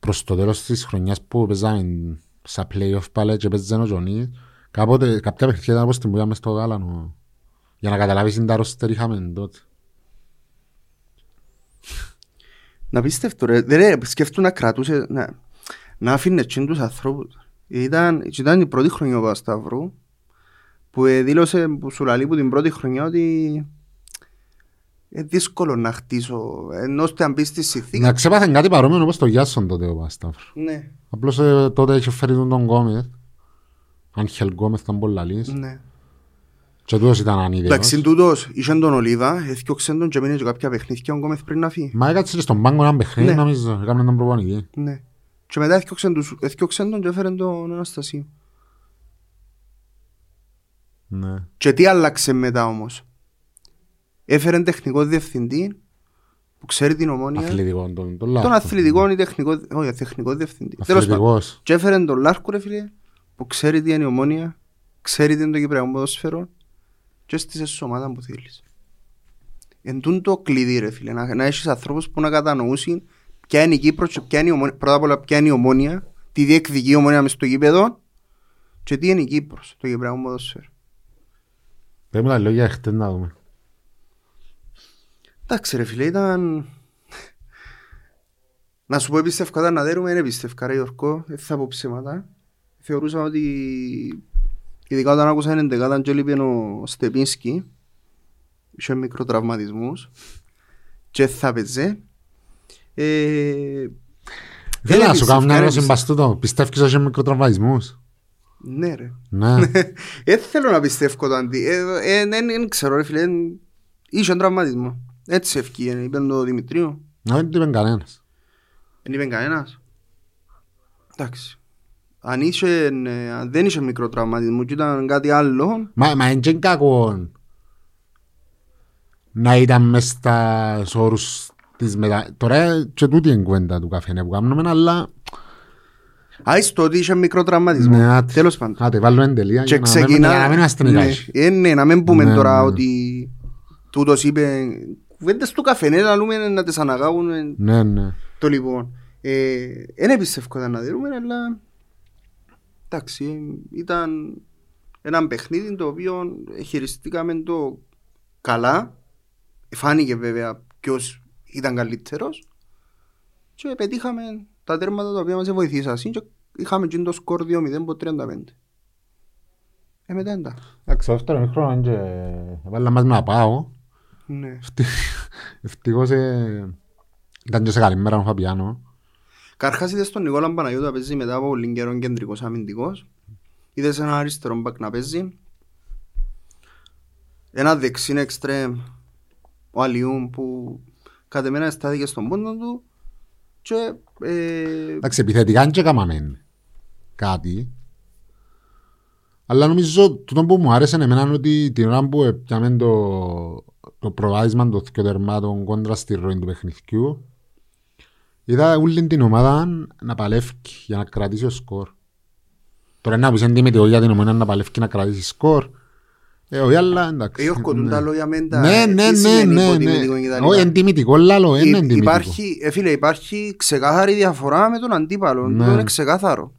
προς το τέλος της χρονιάς που παίζαμε στα play-off πάλι και παίζανε ο Τζονής κάποτε κάποια παιχνίδια ήταν όπως την που είχαμε στο Γάλανο για να καταλάβεις την τα ρόστερ είχαμε τότε. Να πίστευτο ρε, δεν ρε, σκέφτου να κρατούσε, να, να αφήνε τσιν τους ανθρώπους. Ήταν, ήταν η πρώτη χρονιά ο Παπασταύρου που ε, δήλωσε που σου λαλεί που την πρώτη χρονιά ότι είναι δύσκολο να χτίσω, ενώ ώστε αν μπεις στη συνθήκη. Να ξέπαθεν κάτι παρόμοιο όπως το Γιάσον τότε ο Παπασταύρου. Ναι, Απλώς ε, τότε είχε φέρει τον τον Γκόμεθ. Άγχελ Γκόμεθ ήταν πολλά λύς. ναι. Και τούτος ήταν ανίδεος. Εντάξει, τούτος, είχε τον Ολίβα, έφτιαξε τον και μείνε και κάποια παιχνίδια ο Γκόμεθ πριν να φύγει. Μα έκατσε και στον πάγκο ένα παιχνίδι Ναι. νομίζω. Έκαμε τον προπονητή. Ναι. Και μετά έφτιαξε τους- έφτιαξε τον και έφερε τον Αναστασίου. Ναι. Και τι άλλαξε μετά όμως; Έφερε τεχνικό διευθυντή που ξέρει την ομόνια. Αθλητικό. Τον, τον, Τον Λάρκο. αθλητικό ή τεχνικό, όχι, τεχνικό διευθυντή. Τέλος πάντων. Αθλητικός. Και έφερε τον Λάρκο ρε φίλε, που ξέρει τι είναι η ομόνια, ξέρει τι είναι το κυπριακό ποδόσφαιρο και έστησε σε ομάδα που θέλεις. Εν τούν το κλειδί ρε φίλε, να, να έχεις ανθρώπους που να κατανοούσουν ποια είναι η Κύπρος και ποια είναι η ομόνια, πρώτα απ' όλα ποια είναι η ομόνια, τι διεκδικεί η ομόνια μες στο γήπεδο και τι είναι η Κύπρος, το κυπριακό ποδόσφαιρο. Πρέπει να λέω για χτες να δούμε. Εντάξει ρε φίλε, ήταν... Να σου πω εμπιστευκόταν να δέρουμε, είναι εμπιστευκά ρε Γιώργο, δεν θα πω ψέματα. Θεωρούσα ότι ειδικά όταν άκουσα είναι εντεκάτα και έλειπε ο Στεπίνσκι, είχε μικροτραυματισμούς και θα παίζε. Ε, Θέλω να σου κάνω μια εμπιστευκά, ερώτηση ρε, μπας τούτο. Πιστεύεις ότι έχει μικροτραυματισμούς; Ναι ρε. Ναι. Δεν θέλω να πιστεύω το αντί. Ε, ε, Δεν δεν ξέρω ρε φίλε, είχε τραυματισμό. Έτσι ευκεί, είπε το Δημητρίου. Να δεν το είπε κανένας. Δεν είπε κανένας. Εντάξει. Αν, είσαι, ε, αν δεν είσαι μικρό τραυματισμό και ήταν κάτι άλλο, Μα, μα είναι και κακό να ήταν μες στα όρους της μετα... Τώρα και τούτη είναι κουβέντα του καφέ που κάνουμε, αλλά... άις το ότι είχε μικρό τραυματισμό. Ναι, άτε. Τέλος πάντων. Άτε, βάλω εν τελεία Και για να μην- ξεκινά... για να μην είμαστε ναι, νικάχοι. ε, ναι, να μην πούμε Ναι, τώρα ναι. ότι τούτος είπε κουβέντες του καφέ, ναι, να λέμε να τις αναγάγουν ε, Ναι, ναι. το λοιπόν. Δεν πιστεύω να δούμε, αλλά εντάξει, ε, ήταν ένα παιχνίδι το οποίο χειριστήκαμε το καλά. Φάνηκε βέβαια ποιος ήταν καλύτερος και πετύχαμε τα τέρματα τα οποία μας βοηθήσαν και είχαμε και το σκορ 2-0 από 35. Ε, μετά εντάξει. Εντάξει, αυτό είναι χρόνο και βάλα μας να πάω. Ναι. Ευτυχώς ε, ήταν και σε καλή μέρα ο Φαπιάνο. Καρχάς είδες τον Νικόλα Παναγιώτου να παίζει μετά από πολύ καιρό κεντρικός αμυντικός. Είδες ένα αριστερό μπακ να παίζει. Ένα δεξί εξτρέμ ο Αλιούμ που κατ' εμένα στάθηκε στον πόντο του και ε, Εντάξει, επιθετικά δεν και έκαναμε κάτι. Αλλά νομίζω τούτο που μου άρεσε εμένα είναι ότι την ώρα που πιάμε το, το προβάδισμα των δύο τερμάτων κόντρα στη ροή του παιχνιδιού είδα όλη την ομάδα να παλεύει για να κρατήσει ο σκορ. Τώρα να πεις εντιμητικό για την ομάδα να παλεύει να κρατήσει σκορ. Ε, όχι, αλλά εντάξει. ε, Γιώργο, τούν ναι. τα λόγια μεν τα Ναι, ναι, τι ναι, σημαίνει ναι, υποτιμητικό ναι. και τα λοιπά. Όχι, εντιμητικό, λάλο, είναι Υ- εντιμητικό. Υπάρχει, ε, φίλε, υπάρχει ξεκάθαρη διαφορά με τον αντίπαλο. Ναι. Το είναι ξεκάθαρο.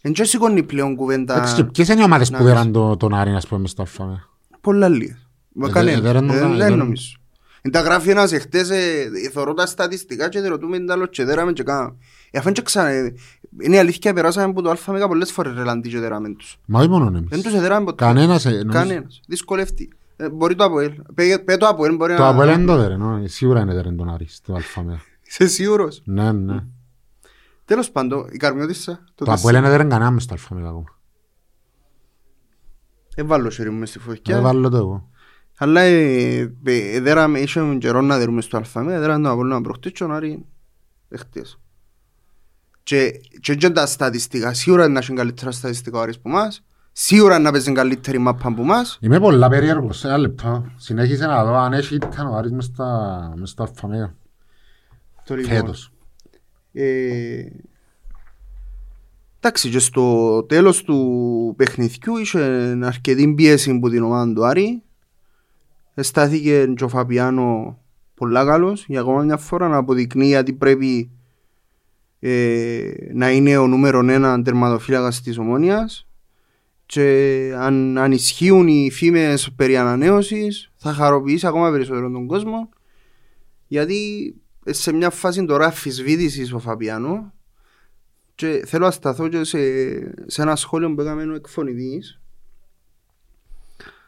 Εν και σηκώνει πλέον κουβέντα Εντάξει, και ποιες είναι οι ομάδες να που πεις. δέραν το- τον Άρη, ας πούμε, μες στο ΑΦΑ. πολλά λίγες. Μα Ε, κανένα. ε, δεν είναι Ε, νο- Δεν δεν- νομίζω. Είναι τα γράφει ένας εχθές, ε, θωρώ τα στατιστικά και ρωτούμε τα άλλο και δέραμε και κάναμε. Ε, αφού είναι και ξανά, ε, είναι η αλήθεια περάσαμε από το ΑΜΕΓΑ πολλές φορές ρελαντί και δέραμε τους. Μα όχι μόνο εμείς. Δεν τους εδέραμε ποτέ. Κανένας, ε, νομίζω- Κανένας. Δυσκολεύτηκε. Ε, Μπορεί το Αποέλ. Πέ πέ το Αποέλ μπορεί Το να... Αποέλ δεν το δέρε, νο, σίγουρα είναι δέρε τον Άρης στο ΑΦΑ. Είσαι σίγουρος; Ναι, ναι. Τέλος πάντων, η Καρμιώτισσα. Το Αποέλ δεν δέρε κανένας μες στο ΑΦΑ ακόμα. Έβαλω χέρι μου μες στη Δεν φωτιά. βάλω το εγώ. Αλλά ε, ε, δέραμε, είχε καιρό να δέρουμε στο αλφαμέ, δέραμε τον Απόλλωνα προχτές και ο Άρη εχθές. Και, και, και τα στατιστικά, σίγουρα να έχουν καλύτερα στατιστικά όρις που μας, σίγουρα να παίζουν καλύτερη μάπα που μας. Είμαι πολλά περίεργος, ένα λεπτό. Συνέχισε να δω αν έχει ήταν ο Άρης μες στα, μες στα αλφαμέα. Το λοιπόν. Φέτος. Ε, εντάξει, και στο τέλος του παιχνιδιού είχε αρκετή πίεση από την ομάδα του Άρη. Στάθηκε και ο Φαπιάνο πολλά καλός για ακόμα μια φορά να αποδεικνύει γιατί πρέπει ε, να είναι ο νούμερο ένα τερματοφύλακας της Ομόνιας και αν, αν ισχύουν οι φήμες περί ανανέωσης θα χαροποιήσει ακόμα περισσότερο τον κόσμο γιατί σε μια φάση τώρα αφισβήτησης ο Φαπιάνο και θέλω να σταθώ και σε, σε ένα σχόλιο που έκαμε ο εκφωνητής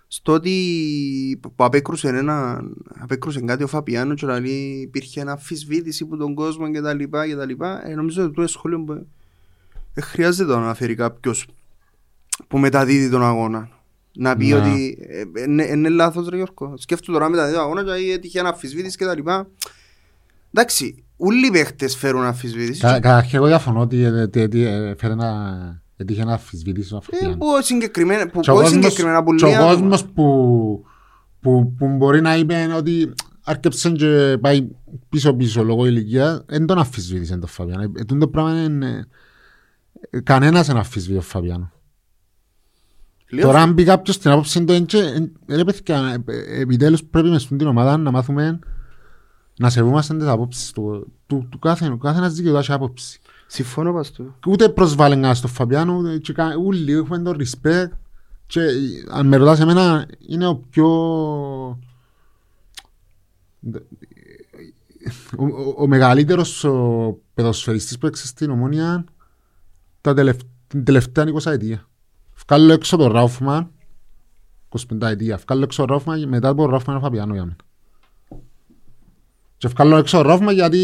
στο ότι που απέκρουσε, ένα, απέκρουσε κάτι ο Φαπιάνο και δηλαδή υπήρχε ένα αφισβήτηση από τον κόσμο και τα λοιπά και τα λοιπά ε, νομίζω ότι το σχόλιο που ε, χρειάζεται να αναφέρει κάποιος που μεταδίδει τον αγώνα. Να πει Ναι. ότι ε, ε, είναι, είναι λάθος ρε Γιώργο. Σκέφτομαι τώρα μεταδίδει τον αγώνα και έτυχε ένα αφισβήτηση και τα λοιπά. Εντάξει όλοι οι παίχτες φέρουν αφισβήτηση Κα- Καταρχήν εγώ διαφωνώ ότι ε, ότι- ότι, ε, φέρε να έτυχε να αφισβητήσει τον Ε, Αφρικιάνο. που συγκεκριμένα, που Και ο όχι κόσμος- συγκεκριμένα που και ο λέει άτομα. κόσμος που, που, που μπορεί να είπε ότι άρκεψε και πάει πίσω-πίσω λόγω ηλικίας, δεν τον αφισβήτησε τον Φαβιάνο. Ε, τούτο το πράγμα είναι... ε, Κανένας δεν αφισβητεί τον Φαβιάνο. Λέω, Τώρα αν πει κάποιος στην άποψη του έντια, ρε παιδιά, ε, ε, επιτέλους πρέπει μες στην ομάδα να μάθουμε να σεβούμαστε τις απόψεις του, του, του κάθε, του κάθε ένας δικαιούται έχει άποψη. Συμφωνώ πας του. Και ούτε προσβάλλει κανένας στον Φαβιάνο, ούτε- και κα- όλοι έχουμε τον respect και ε, αν με ρωτάς εμένα είναι ο πιο... Ο, ο, ο μεγαλύτερος ο παιδοσφαιριστής που έξε στην Ομόνια τα τελευ, την τελευταία 20 ετία. Βγάλω έξω τον Ράουφμαν 25 ετία. Βγάλω έξω τον Ράουφμαν και μετά από τον Ράουφμαν είναι ο Φαβιάνο για μένα. Και βγάλω έξω τον Ράουφμαν γιατί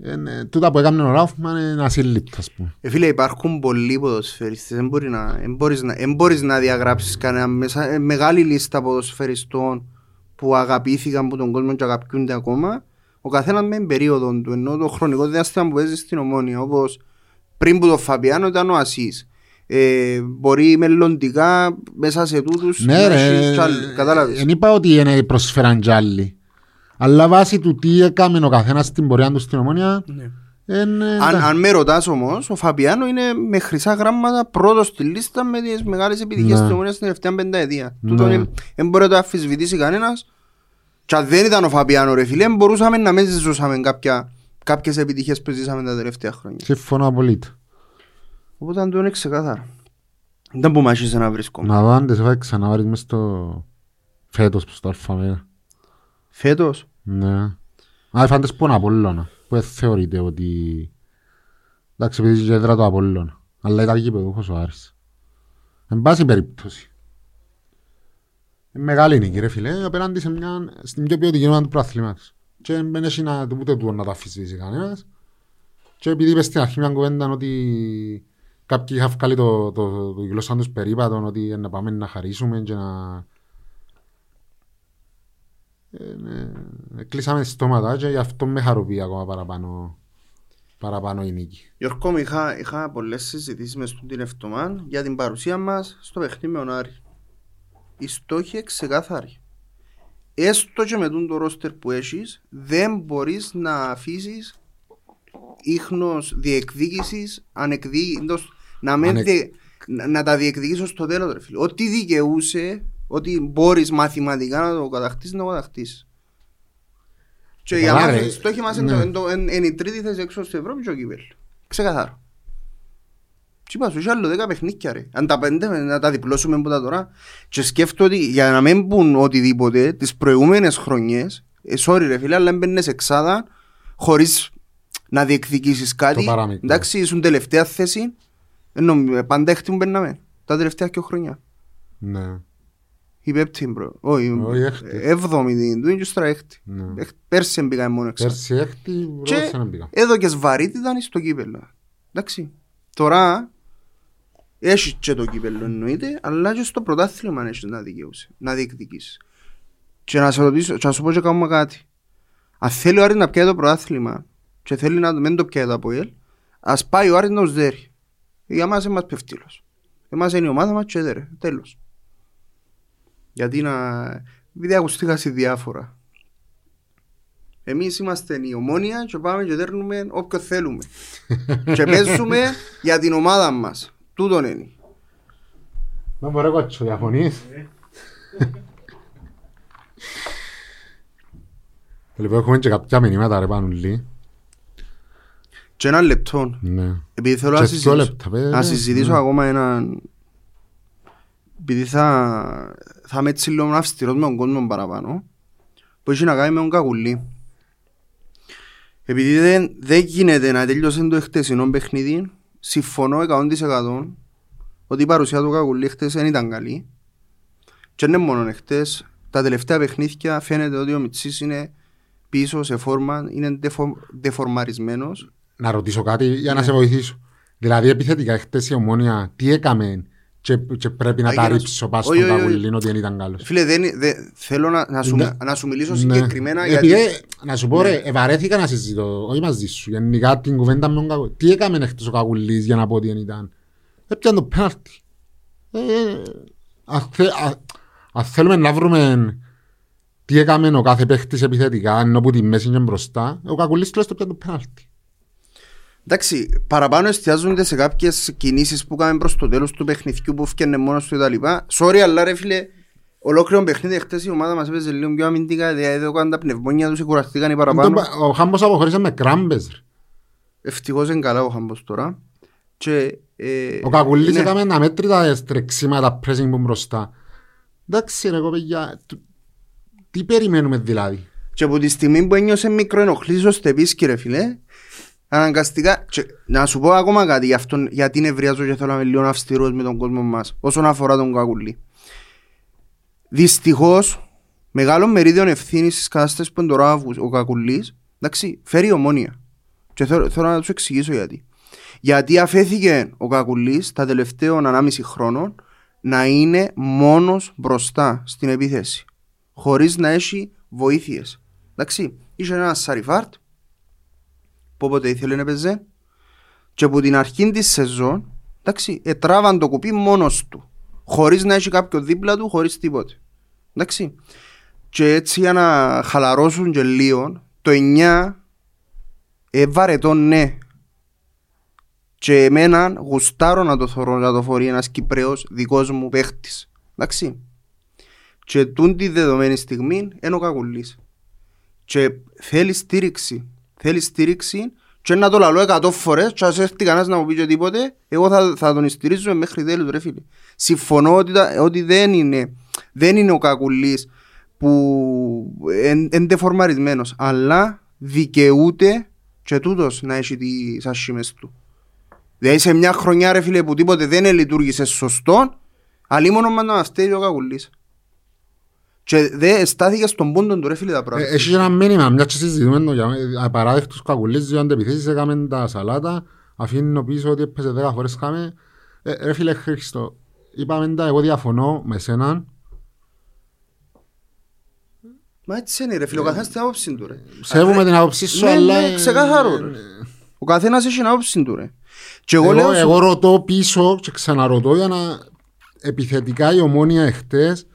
ε, ε, τούτα που έκανε ο Ράουφμαν είναι ασύλληπτα ας πούμε. Ε, φίλε, υπάρχουν πολλοί ποδοσφαιριστές. Δεν, μπορεί να, δεν, μπορείς να, δεν μπορείς να διαγράψεις κανένα μέσα. Ε, μεγάλη λίστα ποδοσφαιριστών που αγαπήθηκαν από τον κόσμο και αγαπιούνται ακόμα. Ο καθένας με την περίοδο του, ενώ το χρονικό διάστημα που παίζει στην Ομόνια, όπως πριν που το Φαπιάνο ήταν ο Ασής. Ε, μπορεί μελλοντικά μέσα σε τούτους Ναι να ρε, έχεις κι άλλους. Κατάλαβες; δεν είπα ότι είναι προσφέραν κι άλλοι. Αλλά βάσει του τι έκαμε ο καθένας στην πορεία του στην Ομόνια, Ναι. είναι... Αν, αν με ρωτάς όμως, ο Φαπιάνο είναι με χρυσά γράμματα πρώτος στη λίστα με τις μεγάλες επιτυχίες Ναι. της Ομόνιας στην τελευταία πενταετία. Ναι. Τούτο είναι- δεν μπορεί να το αφισβητήσει κανένας. Και αν δεν ήταν ο Φαπιάνο ρε φίλε, μπορούσαμε να μην ζούσαμε κάποια, κάποιες επιτυχίες που ζήσαμε τα τελευταία χρόνια. Συμφωνώ απολύτως. Οπότε αν το είναι ξεκάθαρα. Δεν που μάχησε να βρίσκομαι. Να δω αν τις θα ξαναβάρεις μες στο φέτος στο Αλφαμέγα. Φέτος, Ναι. Α, φάντες που είναι Απόλλωνα, που δεν θεωρείται ότι... Εντάξει, επειδή είχε έδρα το Απόλλωνα. Αλλά ήταν γήπεδούχος ο Άρης. Εν πάση περιπτώσει. Είναι μεγάλη νίκη ρε φίλε, απέναντι σε μια, στην πιο ποιοτική ομάδα του προαθλήματος. Και δεν έχει να, ούτε του να τα αφήσει κανένας. Και επειδή είπες στην αρχή μια κουβέντα ότι κάποιοι είχαν βγάλει το, το, το, το γλώσσα τους περίπατον ότι να πάμε να χαρίσουμε και να... Ε, ναι, κλείσαμε στόματα και γι' αυτό με χαροποιεί ακόμα παραπάνω, παραπάνω η νίκη. Γιώργο μου, είχα, είχα πολλές συζητήσεις μες στην εβδομάδα για την παρουσία μας στο παιχνίδι με τον Άρη. Η στόχη είναι ξεκάθαρη. Έστω και με τον το ρόστερ που έχεις, δεν μπορείς να αφήσεις ίχνος διεκδίκησης, ανεκδίκητος, να, μην Ανε- δι- να, να τα διεκδικήσω στο τέλος, ρε φίλε. Ό,τι δικαιούσε, ό,τι μπορείς μαθηματικά να το κατακτήσεις, να το κατακτήσεις. Και για Καλά, μας ρε. η στόχη μας είναι Ναι. το- είναι το- είναι είναι η τρίτη θέση έξω στην Ευρώπη και ο κύπελ. Ξεκαθάρο. Τι είπα σου, είχε άλλο δέκα παιχνίκια ρε. Αν τα πέντε να τα διπλώσουμε από τα τώρα. Και σκέφτομαι ότι για να μην πούν οτιδήποτε τις προηγούμενες χρονιές, ε, sorry ρε φίλε, αλλά έμπαινες εξάδα χωρίς να διεκδικήσεις κάτι. παραμικρό. Εντάξει, ήσουν τελευταία θέση. Ενώ ε, πάντα έκτη μου μπαίναμε. Τα τελευταία και χρόνια. Ναι. Ή πέμπτη bro. Όχι, Όχι, έκτη. έβδομη την του είναι και ύστερα έκτη. Ναι. Εκ- Πέρσι μπήκαμε μόνο εξάδα. Πέρσι έκτη, Και ρώτησα να μπήκα. έδωκες βαρύτητα στο κύπελλο. Εντάξει. Τώρα έχει και το κύπελλο εννοείται, αλλά και στο πρωτάθλημα έχεις να δικαιούσε, να διεκδικήσεις. Και να σε ρωτήσω, και να σου πω και κάνουμε κάτι. Αν θέλει ο Άρης να πιάει το πρωτάθλημα και θέλει να μην το πιάει το ΑΠΟΕΛ, ας πάει ο Άρης να τους δέρει. Για μας είναι μας πεφτύλος. Εμάς είναι η ομάδα μας και έδερε. Τέλος. Γιατί να... Επειδή ακουστήκα σε διάφορα. Εμείς είμαστε η ομόνια και πάμε και δέρνουμε όποιο θέλουμε. και παίζουμε για την ομάδα μας. Τούτον είναι. Να μπορεί κότσο, διαφωνείς; Λοιπόν, έχουμε και κάποια μηνύματα ρε πάνω λίγο. Και ένα λεπτό. Ναι. Επειδή θέλω να Και δύο συζητήσω, λεπτά, παι, να συζητήσω ναι. ακόμα έναν... Επειδή θα, θα είμαι έτσι λίγο αυστηρός με τον κόσμο παραπάνω, που έχει να κάνει με τον Κακουλή. Επειδή δεν, δεν γίνεται να τελειώσει το χτεσινό παιχνίδι, συμφωνώ 100% ότι η παρουσία του Κακουλή χτες δεν ήταν καλή. Και δεν είναι μόνο χτες, τα τελευταία παιχνίδια φαίνεται ότι ο Μιτσής είναι πίσω σε φόρμα, είναι ντεφο, δεφορμαρισμένος Να ρωτήσω κάτι για να Ναι. σε βοηθήσω. Δηλαδή, επιθετικά, χτες η ομόνια, τι έκαμε και, και πρέπει να Α, τα για να ρίψω σου- πάνω όχι, στον όχι, όχι. Καγουλίνο ότι δεν ήταν καλός. Φίλε, δεν, δεν, θέλω να, να, σου, Ναι. να σου μιλήσω Ναι. συγκεκριμένα Επειδή, γιατί... να σου πω ρε, ευαρέθηκα να συζητώ, όχι μαζί σου, γενικά την κουβέντα με τον Καγουλή. Τι έκαμε εκτός ο Καγουλής για να πω ότι δεν ήταν; Έπιαν το πέναλτι. Ε, αν θε- α- Αν θέλουμε να βρούμε τι έκαμε ο κάθε παίχτης επιθετικά, ενώ που τη μέση είναι μπροστά, ο Καγουλής τουλάχιστον πιάνε το πέναλτι. Εντάξει, παραπάνω εστιάζονται σε κάποιες κινήσεις που κάναμε προς το τέλος του παιχνιδιού που φτιάχνε μόνος του κτλ. Sorry, αλλά ρε φίλε, ολόκληρο παιχνίδι χτε η ομάδα μας έπαιζε λίγο πιο αμυντικά. Δηλαδή, έκαναν τα πνευμόνια τους, κουραστήκαν οι παραπάνω. Ο Χάμπος αποχωρήσε με κράμπες. ρε. Ευτυχώς είναι καλά ο Χάμπος τώρα. Και, ε, Ο Κακουλής ναι. έκαμε ένα μέτρητα στρεξίματα pressing που μπροστά. Εντάξει ρε κοπέγια, του- τι περιμένουμε δηλαδή; Και από τη στιγμή που ένιωσε μικροενοχλήσεις ως τεπίσκη ρε φίλε Αναγκαστικά και Να σου πω ακόμα κάτι για αυτόν Γιατί νευριάζω και θέλω να είμαι λίγο αυστηρός με τον κόσμο μας Όσον αφορά τον Κακουλή Δυστυχώς Μεγάλο μερίδιο ευθύνης στις κατάστασεις που είναι τώρα ο Κακουλής Εντάξει φέρει η ομόνια. Και θέλω, θέλω να τους εξηγήσω γιατί. Γιατί αφέθηκε ο Κακουλής Τα τελευταίων 1,5 χρόνων Να είναι μόνος μπροστά στην επίθεση χωρίς να έχει βοήθειες. Εντάξει, είχε ένας Σαριφάρτ που όποτε ήθελε να παίζει και από την αρχή της σεζόν εντάξει, ετράβαν το κουπί μόνος του χωρίς να έχει κάποιο δίπλα του, χωρίς τίποτε. Εντάξει. Και έτσι για να χαλαρώσουν και λίγο, το 9 έβαρε το ναι. Και εμένα γουστάρω να το θωρώ να το φορεί ένας Κυπρέος δικός μου παίχτης. Εντάξει. Και τούν τη δεδομένη στιγμή είναι ο Κακουλής. Και θέλει στήριξη. Θέλεις στήριξη και να το λαλώ εκατό φορές και ας έρθει κανένας να μου πει και τίποτε εγώ θα, θα τον στηρίζω μέχρι τέλους ρε φίλε. Συμφωνώ ότι, τα- ότι δεν, είναι, δεν είναι ο Κακουλής που είναι δεφορμαρισμένος αλλά δικαιούται και τούτος να έχει τις ασχήμες του. Δηλαδή σε μια χρονιά ρε φίλε που τίποτε δεν λειτουργήσε σωστό αλίμονο μας να φταίει ο Κακουλής. Και δεν στάθηκε στον πόντο του ρε φίλε τα πράγματα. Ε, Έχεις και ένα μήνυμα, μια και συζητούμε το για απαράδεκτος Κακουλής, δύο αντεπιθέσεις έκαμε τα σαλάτα, αφήνω πίσω ότι έπαιζε δέκα φορές κάμε. Ε, Ρε φίλε Χριστό, είπαμε τα, εγώ διαφωνώ με σέναν, Μα έτσι είναι ρε φίλε, ο καθένας την άποψη του ρε. σέβομαι την άποψή σου, Ναι, αλλά... ναι, ε, ξεκάθαρο ρε. Ο καθένας έχει την άποψη του ρε. Και εγώ Εγώ, λέω εγώ σου, ρωτώ πίσω και ξαναρωτώ για να επιθετικά η ομόνια εχθές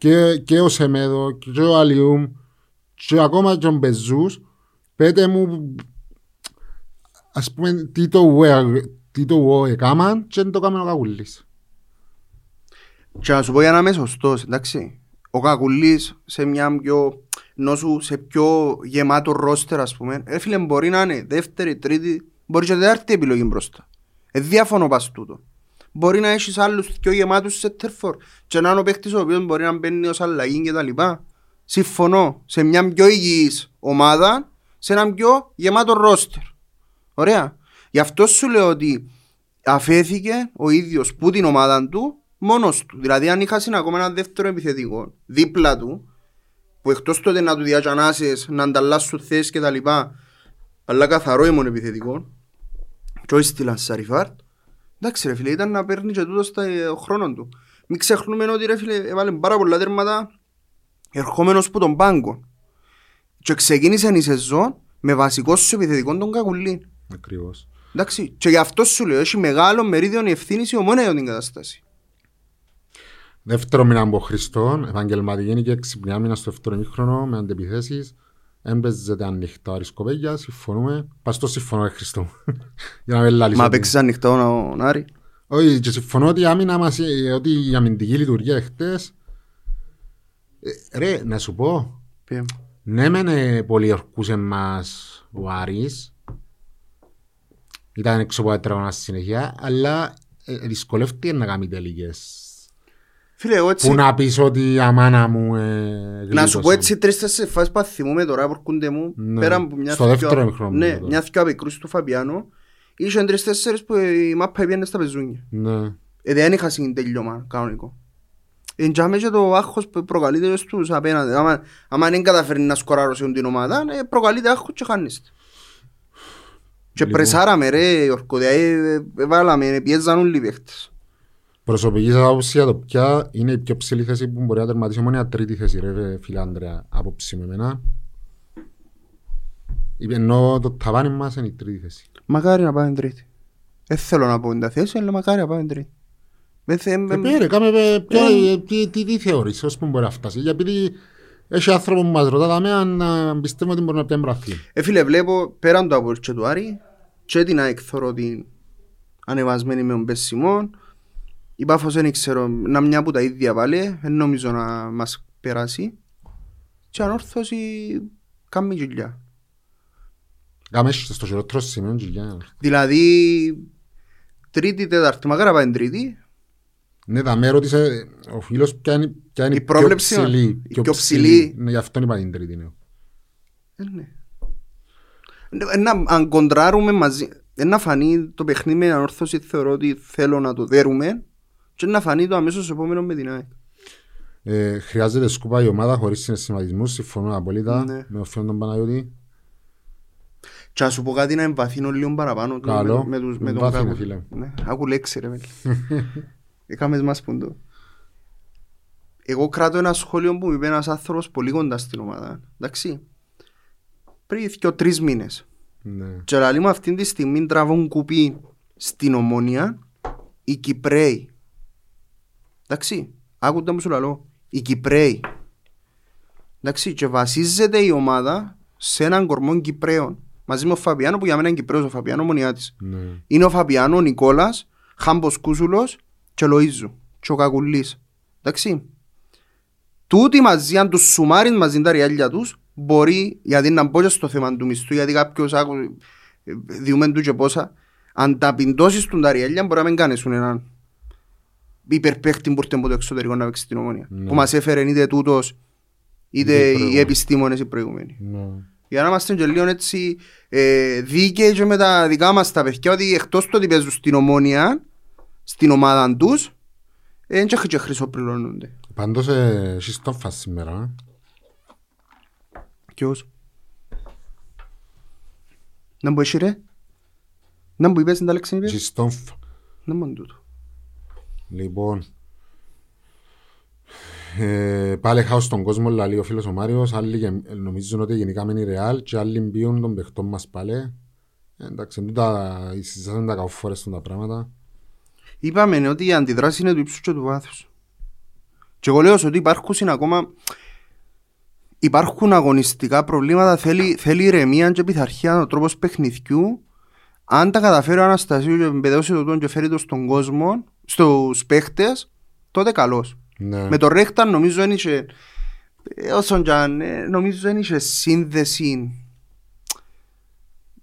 και, και ο Σεμέδο και ο Αλιούμ και ακόμα και ο Μπεζούς πέτε μου ας πούμε τι το ουέ τι το ουέ έκαναν και δεν το έκαμε ο Κακουλής. και να σου πω για να είμαι σωστός, εντάξει. Ο Κακουλής σε μια πιο, νόσου, σε πιο γεμάτο ρόστερ ας πούμε, ρε φίλε μπορεί να είναι δεύτερη, τρίτη, μπορεί και τέταρτη επιλογή μπροστά. Ε, διαφωνώ πας τούτο. Μπορεί να έχεις άλλους πιο γεμάτους σε τερφόρ και να είναι ο παίχτης ο οποίος μπορεί να μπαίνει ως αλλαγή και τα λοιπά. Συμφωνώ. Σε μια πιο υγιής ομάδα, σε ένα πιο γεμάτο ρόστερ. Ωραία. Γι' αυτό σου λέω ότι αφέθηκε ο ίδιος που την ομάδα του μόνος του. Δηλαδή αν είχα ακόμα ένα δεύτερο επιθετικό δίπλα του που εκτός τότε να του διατζανάσεις, να ανταλλάσσουν θέσεις και τα λοιπά αλλά καθαρό ήμουν επιθετικό και όχι στείλαν Σαριφάρτ εντάξει ρε φίλε ήταν να παίρνει και τούτος στα ε, χρόνος του. Μην ξεχνούμε ότι ρε φίλε έβαλε πάρα πολλά τέρματα ερχόμενος που τον πάγκο και ξεκίνησε η σεζόν Με βασικό σου επιθετικό τον Κακουλή. Ακριβώς. Εντάξει, και γι' αυτό σου λέω, έχει μεγάλο μερίδιο η ευθύνη η ομόνια για την κατάσταση. Δεύτερο μήνα από Χριστό, επαγγελματική και έξυπνη άμυνα στο δεύτερο μήχρονο με αντεπιθέσεις. Έμπαιζεται ανοιχτά ο Αρισκοπέγια, συμφωνούμε. Πας το συμφωνώ, ρε Χριστό. Για να μην λάλεις Μα ότι- παίξεις ανοιχτό ο Νάρη. Όχι, και συμφωνώ ότι η άμυνα μας, ε, ότι η αμυντική λειτουργία εχθές... Ε, Ρε, να σου πω, Πει. ναι μεν ε, πολιορκούσε μας ο Άρης, ήταν έξω από τα τράγωνα στη συνέχεια, αλλά ε, δυσκολεύτηκε να κάνει τελικές. Φίλε, εγώ έτσι, Πού να πεις ότι η αμάνα μου ε, να σου γλίτωσε. πω έτσι τρεις-τέσσερις φάσεις που θυμούμαι τώρα που έρχονται μου, Ναι. πέρα από μια Στο θκυο- δεύτερο ημίχρονο Ναι, μιλάω. μια θκυο απεκρούσεις του Φαπιάνο, είχαν τρεις-τέσσερις που η μάπα πήγαινε στα πεζούνια. Ναι. Ε, δεν είχα συντέλειωμα κανονικό. Εν τζάμε και το άγχος που προκαλείται στους απέναντι. Άμα, άμα δεν καταφέρει να σκοράρωσε την ομάδα, ε, προκαλείται άγχος και χάνεις. Και Λοιπόν. πρεσάραμε ρε Γιώργο, δηλαδή ε, ε, βάλαμε, πιέζαν όλοι οι παίχτες. Προσωπικής σας άποψης για το ποια είναι η πιο ψηλή θέση που μπορεί να τερματίσει η ομόνια τρίτη θέση ρε φίλε Άντρεα άποψη με εμένα. Είπε, Ενώ το ταβάνι μας είναι η τρίτη θέση. Μακάρι να πάμε τρίτη. Δεν θέλω να πω τα θέση, αλλά μακάρι να πάμε τρίτη. Δεν θε- Ε, με- πήρε, κάμε ε, ποια- ε, τι, τι, τι θεωρείς, ως που μπορεί να φτάσει. Γιατί έχει άνθρωπο που μας ρωτά τα μέα να πιστεύω ότι μπορεί να πιάνει μπραθή. Ε, φίλε, βλέπω πέραν το από και του Άρη και την ΑΕΚ θωρώ την ανεβασμένη με τον Πεσσιμόν. Η Πάφος δεν ξέρω, να μια που τα ίδια βάλε, δεν νομίζω να μας περάσει. Και ανόρθωση κάνει δουλειά. Κάμε στο χειρότερο σημείο και για- Δηλαδή, τρίτη, τέταρτη, μακάρι να πάει τρίτη. Ναι, τα με ρώτησε ο φίλος ποια είναι, ποια είναι Η η πιο πρόβλεψη μας. ψηλή. Η πιο ψηλή. Ναι, γι' αυτό είπα την τρίτη. ναι. Ε, ναι. Ε, Να, αν κοντράρουμε μαζί, ε, να φανεί το παιχνίδι με ανόρθωση, θεωρώ ότι θέλω να το δέρουμε και να φανεί το αμέσως επόμενο με την ΑΕΚ. Ε, χρειάζεται σκούπα η ομάδα χωρίς συναισθηματισμούς, συμφωνώ απολύτα Ναι. με ο φίλο τον Παναγιώτη. Και να σου πω κάτι να εμβαθύνω λίγο παραπάνω του Καλό. με, με, τους, με τον Εμβάθυνε, Κάκο. φίλε. Ναι, άκου λέξη ρε μέλη. Έκαμες μας πούντο. Εγώ κράτω ένα σχόλιο που μου είπε ένας άνθρωπος πολύ κοντά στην ομάδα. Εντάξει. Πριν και τρεις μήνες. Ναι. Και λαλή μου αυτή τη στιγμή τραβούν κουπί στην ομόνια οι Κυπρέοι. Εντάξει. Άκουτα μου σου λαλώ. Οι Κυπρέοι. Εντάξει. Και βασίζεται η ομάδα σε έναν κορμό Κυπρέων. Μαζί με ο Φαπιάνο που για μένα είναι Κυπρέος ο Φαπιάνο μονιά της. Ναι. Είναι ο Φαπιάνο, ο Νικόλας, Χάμπος Κούσουλος και ο Λοΐζου. Και ο Κακουλής. Εντάξει. Τούτοι μαζί, αν τους σουμάρεις μαζί τα ριάλια τους, μπορεί, γιατί να μπω και στο θέμα του μισθού, γιατί κάποιος άκου, ε, διούμε του και πόσα, αν τα πιντώσεις τους τα ριάλια μπορεί να μην κάνεις έναν υπερπαίχτη που ήρθε από το εξωτερικό να παίξει στην ομόνια. Ναι. Που μας έφερε είτε τούτος, είτε Είτε οι οι προηγούμενοι. επιστήμονες οι προηγούμενοι. Ναι. Για να είμαστε και λίγο έτσι ε, δίκαιοι και με τα δικά μας τα παιδιά ότι εκτός του ότι παίζουν στην ομόνια, στην ομάδα τους, δεν και, και χρυσοπληρώνονται. Πάντως ε, έχεις τον φας σήμερα. ε. Ποιος; Να μου εσύ ρε. Να μου είπες τα λέξη είπες. Έχεις τον φ- Να μου τούτο. Λοιπόν, ε, πάλι χάω στον κόσμο, λέει ο φίλος ο Μάριος, άλλοι γε- νομίζουν ότι γενικά μένει ρεάλ και άλλοι μπίουν τον παιχτών μας πάλι. Ε, εντάξει, τούτα, συζητάσαν τα καουφόρες των τα πράγματα. Είπαμε ότι η αντιδράση είναι του ύψους και του βάθους. Και εγώ λέω ότι υπάρχουν ακόμα υπάρχουν αγωνιστικά προβλήματα, θέλει, θέλει ηρεμία και πειθαρχία ο τρόπος παιχνιδιού. Αν τα καταφέρει ο Αναστασίου και εμπεδώσει το τον και φέρει το στον κόσμο, στους παίχτες, τότε καλός. Ναι. Με το Ρέχταν νομίζω δεν είχε, ε, όσον και αν, ε, νομίζω δεν είχε σύνδεση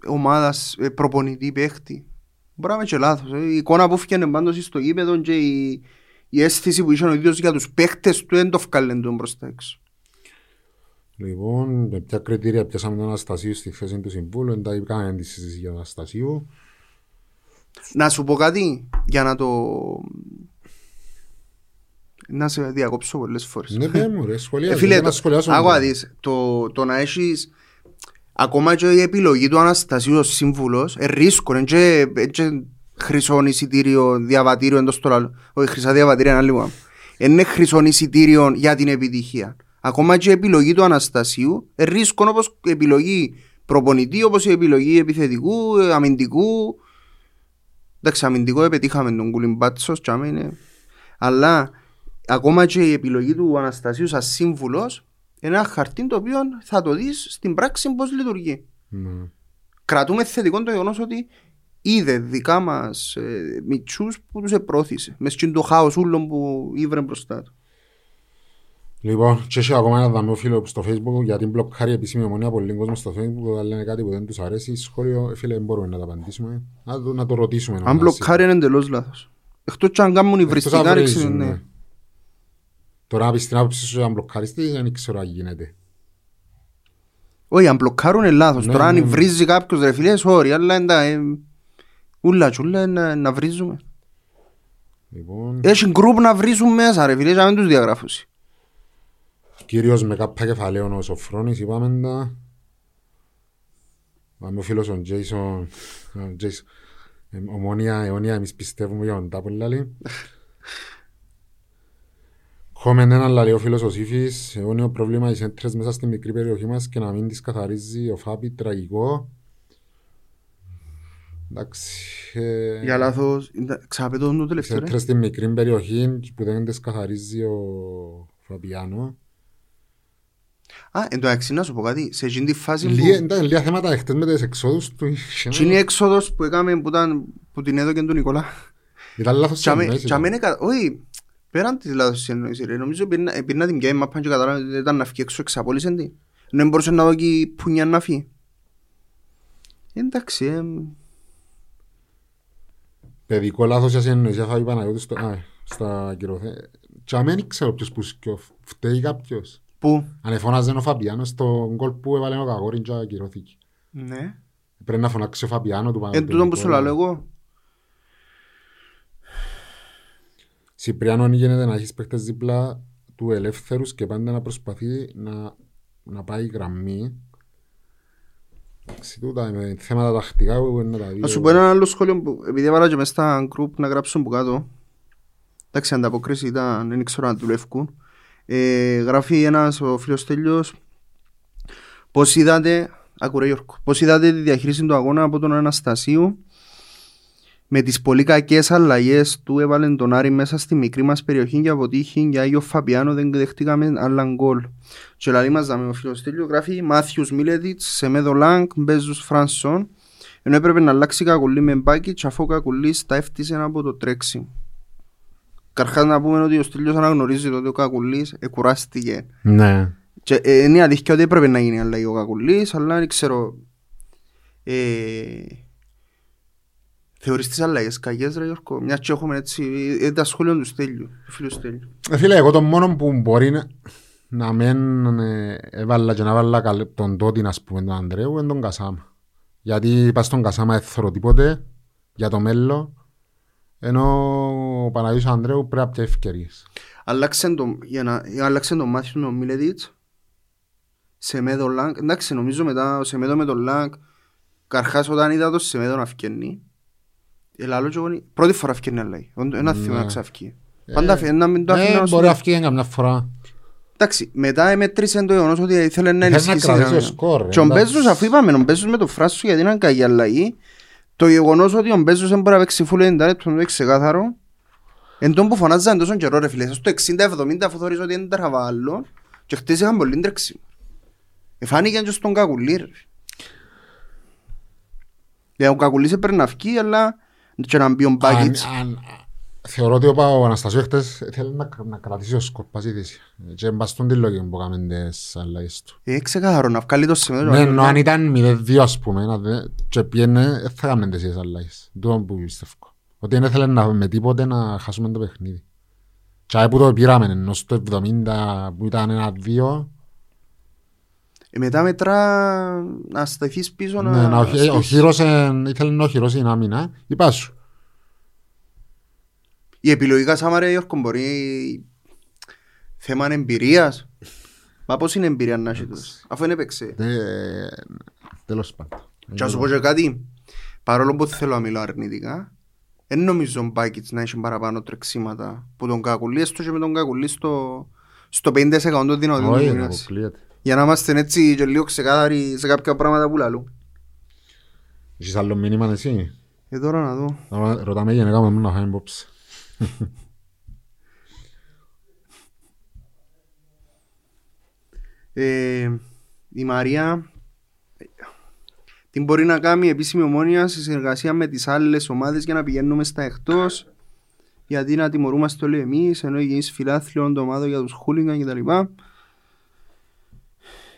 ομάδας ε, προπονητή παίχτη. Μπορεί να είμαι και λάθος. ε. Η εικόνα που φτιάνε πάντως στο γήπεδο και η, η αίσθηση που είχε ο ίδιος για τους παίχτες του δεν το βγάλεν τον μπροστά έξω. Λοιπόν, με ποια κριτήρια πιάσαμε τον Αναστασίου στη θέση του Συμβούλου, εντάξει, κάναμε τη συζήτηση για τον Αναστασίου. Να σου πω κάτι για να το... Να σε διακόψω πολλές φορές. Ναι, πέ μου ρε, Ε, σχολιάζω, φίλε, δεν να το, σχολιάσω. άκου να μόνο. δεις, το, το να έχεις ακόμα και η επιλογή του Αναστασίου ως σύμβουλος ε, ρίσκο, είναι και, ε, και χρυσό εισιτήριο, διαβατήριο εντός του λαλού. Όχι, χρυσά διαβατήρια είναι άλλο. Είναι χρυσό εισιτήριο για την επιτυχία. Ακόμα και η επιλογή του Αναστασίου ε, ρίσκο όπως η επιλογή προπονητή όπως η επιλογή επιθετικού, ε, αμυντικού. Εντάξει, αμυντικό επετύχαμε τον Κουλιμπάτσος, τσάμε είναι. Αλλά ακόμα και η επιλογή του Αναστασίου σαν σύμβουλος είναι ένα χαρτί το οποίο θα το δεις στην πράξη πώς λειτουργεί. Ναι. Κρατούμε θετικό το γεγονός ότι είδε δικά μας ε, μητσούς που τους επρόθυσε. Μες στην το χάος ούλων που ήβρε μπροστά του. Λοιπόν, και έχει ακόμα ένα δαμένο φίλο στο facebook γιατί μπλοκάρει επίσημη ομονία πολύ κόσμος στο facebook όταν λένε κάτι που δεν τους αρέσει. Σχόλιο, ε, φίλε, δεν μπορούμε να τα απαντήσουμε. Να το, να το ρωτήσουμε. Αν μπλοκάρει είναι εντελώς λάθος. Εκτός κι αν κάνουν υβριστικά, ρίξουν, ναι. Τώρα να πεις την άποψη σου αν μπλοκάρεις τι, δεν ξέρω αν γίνεται. Όχι, αν μπλοκάρουν είναι λάθος. Ναι, Τώρα αν ναι, ναι. βρίζει κάποιος ρε φίλε, sorry, αλλά εντά, ε, ούλα τσούλα να, να βρίζουμε. Λοιπόν, Έχει γκρουπ να βρίζουν μέσα ρε φίλε, και να μην τους διαγράφουν. Κύριος με κάπα κεφαλαίων ο Σοφρόνης, είπαμε τα. Πάμε ο φίλος ο Τζέισον, ο Τζέισον, ε, ομόνια, αιώνια, εμείς πιστεύουμε για τον τάπο λάλη. Κόμεν έναν λαλεί ο φίλος ο Σύφης, αιώνιο πρόβλημα οι σέντρες μέσα στη μικρή περιοχή μας και να μην τις καθαρίζει ο Φάπη, τραγικό. Εντάξει, ε, Για λάθος, ξαπέτω το οι τελευταίο ρε. σέντρες στη μικρή περιοχή που δεν τις καθαρίζει ο Φαπιάνο. Α, εν τω μεταξύ να σου πω κάτι, σε εκείνη τη φάση Λίγα- που... ήταν λίγα θέματα εχθές με τις εξόδους του. είχε Τι είναι η ένα- έξοδος που έκαμε που, ήταν, που την έδωκε του Νικολά. Ήταν λάθος Τσάμε- συνεννόηση, τσάμε ήταν. είναι κα- Όχι, πέραν της λάθος συνεννόησης ρε. Νομίζω πήρνα πήρνα την πιάει μάπαν και κατάλαβε ότι ήταν να φύγει έξω εξαπόλυσεν τη. Ενώ δεν μπορούσε να δω και πουνιά να φύγει. Εντάξει, ε, Παιδικό λάθος για συνεννόηση, θα είπα να δω στο- α, στα κυρωθέ. Τσάμε δεν ξέρω ποιος που σκιο, φταίει κάποιος. Πού. Αν εφώναζε ο Φαπιάνο στο γκολ που έβαλε ο Καγόριν και ακυρώθηκε. Ναι. Πρέπει να φωνάξει ο Φαπιάνο του Εν τούτο που σου λέω εγώ. Σιπριάνο γίνεται να έχεις παίχτες δίπλα του ελεύθερους και πάντα να προσπαθεί να, να πάει γραμμή. Εντάξει, τούτα είναι θέματα τακτικά που είναι να τα δει. Να σου ο- πω ένα άλλο σχόλιο που επειδή έβαλα και μες στα group να γράψουν που κάτω. Εντάξει, η ανταποκρίση ήταν, δεν ξέρω αν δουλεύουν. Ε, γράφει ένας ο φίλος Τέλειος πώς είδατε, άκου ρε Γιώργο, πώς είδατε τη διαχείριση του αγώνα από τον Αναστασίου; Με τις πολύ κακές αλλαγές του έβαλε τον Άρη μέσα στη μικρή μας περιοχή και αποτύχει για Άγιο Φαπιάνο δεν δεχτήκαμε άλλα γκολ. Και λαλεί μας δαμέ ο φίλος Τέλειο γράφει Μάθιους Μίλετιτς, Σεμέδο Λάγκ, Μπέζους Φρανσόν ενώ έπρεπε να αλλάξει Κακουλή με μπάκι και αφού ο Κακουλής τα έφτυσε από το τρέξιμο. Καταρχάς να πούμε ότι ο Στέλιος αναγνωρίζει ότι ο Κακουλής εκουράστηκε. Ναι. Και ε, είναι αλήθεια ότι έπρεπε να γίνει αλλαγή ο Κακουλής, αλλά δεν ξέρω... Ε, θεωρείς τις αλλαγές κακές ρε Γιώργο, μιας και έχουμε έτσι ε, τα σχόλια του Στέλιου, του φίλου Στέλιου. Ε, Φίλε, εγώ το μόνο που μπορεί να, να μην ε, έβαλα και να βάλα καλ- τον τότε, ας πούμε, τον Ανδρέου, είναι τον Κασάμα. Γιατί πας στον Κασάμα δεν θεωρώ τίποτε για το μέλλον, ενώ ο Παναγιώτης Ανδρέου πρέπει να πιάσει ευκαιρίες. Αλλάξε το, για να, αλλάξε το μάθημα με τον Μίλετιτς σε μέδο Λάγκ. Εντάξει, νομίζω μετά σε μέδο με τον Λάγκ καρχάς όταν είδα το σε μέδο να φκένει Ελάλο και εγώ είναι- πρώτη φορά φκένει αλλαγή. Ένα Ναι. θύμα να ξαφκεί. Πάντα φε- να μην το αφήνω Ε, να σου- μπορεί να φύγει καμιά φορά. Εντάξει, μετά μέτρησε το γεγονός ότι ήθελε να Ήθελε να ενισχύσει. κρατήσει ένα- το σκορ, ρε, Και ο εντάξει. Μπέζος, αφού είπαμε, ο Μπέζος με το φράσο γιατί είναι κακή αλλαγή, το γεγονός ότι ο Μπέζος δεν μπορεί να παίξει full 90 λεπτό είναι ξεκάθαρο. Εν τόν που φωνάζαν τόσο καιρό ρε φίλε, στο 60-70 αφού θωρείς ότι είναι τραβάλλο και χτες είχαν πολύ τρέξιμο. Εφάνηκε και στον Κακουλή ρε. Δηλαδή ο Κακουλής έπρεπε να βγει αλλά και να μπει ο Αν, Μπάκιτς. αν, θεωρώ ότι ο, Πα- ο Αναστασίου χτες θέλει να, να κρατήσει ο σκορ πάση θέση. Και μπαστούν τη λόγια που κάνουν τις αλλαγές του. Ε, ξεκάθαρο να βγάλει το σημείο. Ναι, ενώ αν ήταν 0-2 ας πούμε να δε- και πιένε, δεν θα κάνουν τις ίδιες αλλαγές. Τούτο που πιστεύω. Ότι δεν ήθελε να, με τίποτε να χάσουμε το παιχνίδι. Και άι που το πήραμε, ενώ στο 70 που ήταν ένα-δύο, Ε, μετά μετρά να σταθείς πίσω να... ναι, να, ο, στήσεις. ο Χείρος ε, ήθελε να οχυρώσει την άμυνα. Είπα σου. Η επιλογή Κασάμα ρε Γιώργο μπορεί θέμα εμπειρίας. Μα πώς είναι εμπειρία να έχει τους, αφού δεν έπαιξε. Ε, τέλος πάντων. Και να σου πω και κάτι, παρόλο που θέλω να μιλώ αρνητικά, δεν νομίζω ο Μπάκιτς να έχει παραπάνω τρεξίματα που τον Κακουλή, έστω και με τον Κακουλή στο, στο 50% δυνατό Όχι, του δεν μήνας. αποκλείεται. Για να είμαστε έτσι και λίγο ξεκάθαροι σε κάποια πράγματα που λαλούν. Έχεις άλλο μήνυμα εσύ; Ε, τώρα να δω. Να Ρωτάμε γενικά μου να φάμε υπόψη. Ε, η Μαρία τι μπορεί να κάνει η επίσημη ομόνια σε συνεργασία με τις άλλες ομάδες για να πηγαίνουμε στα εκτός γιατί να τιμωρούμαστε όλοι εμείς ενώ οι φιλάθλιων το ομάδο για τους χούλιγκαν κτλ.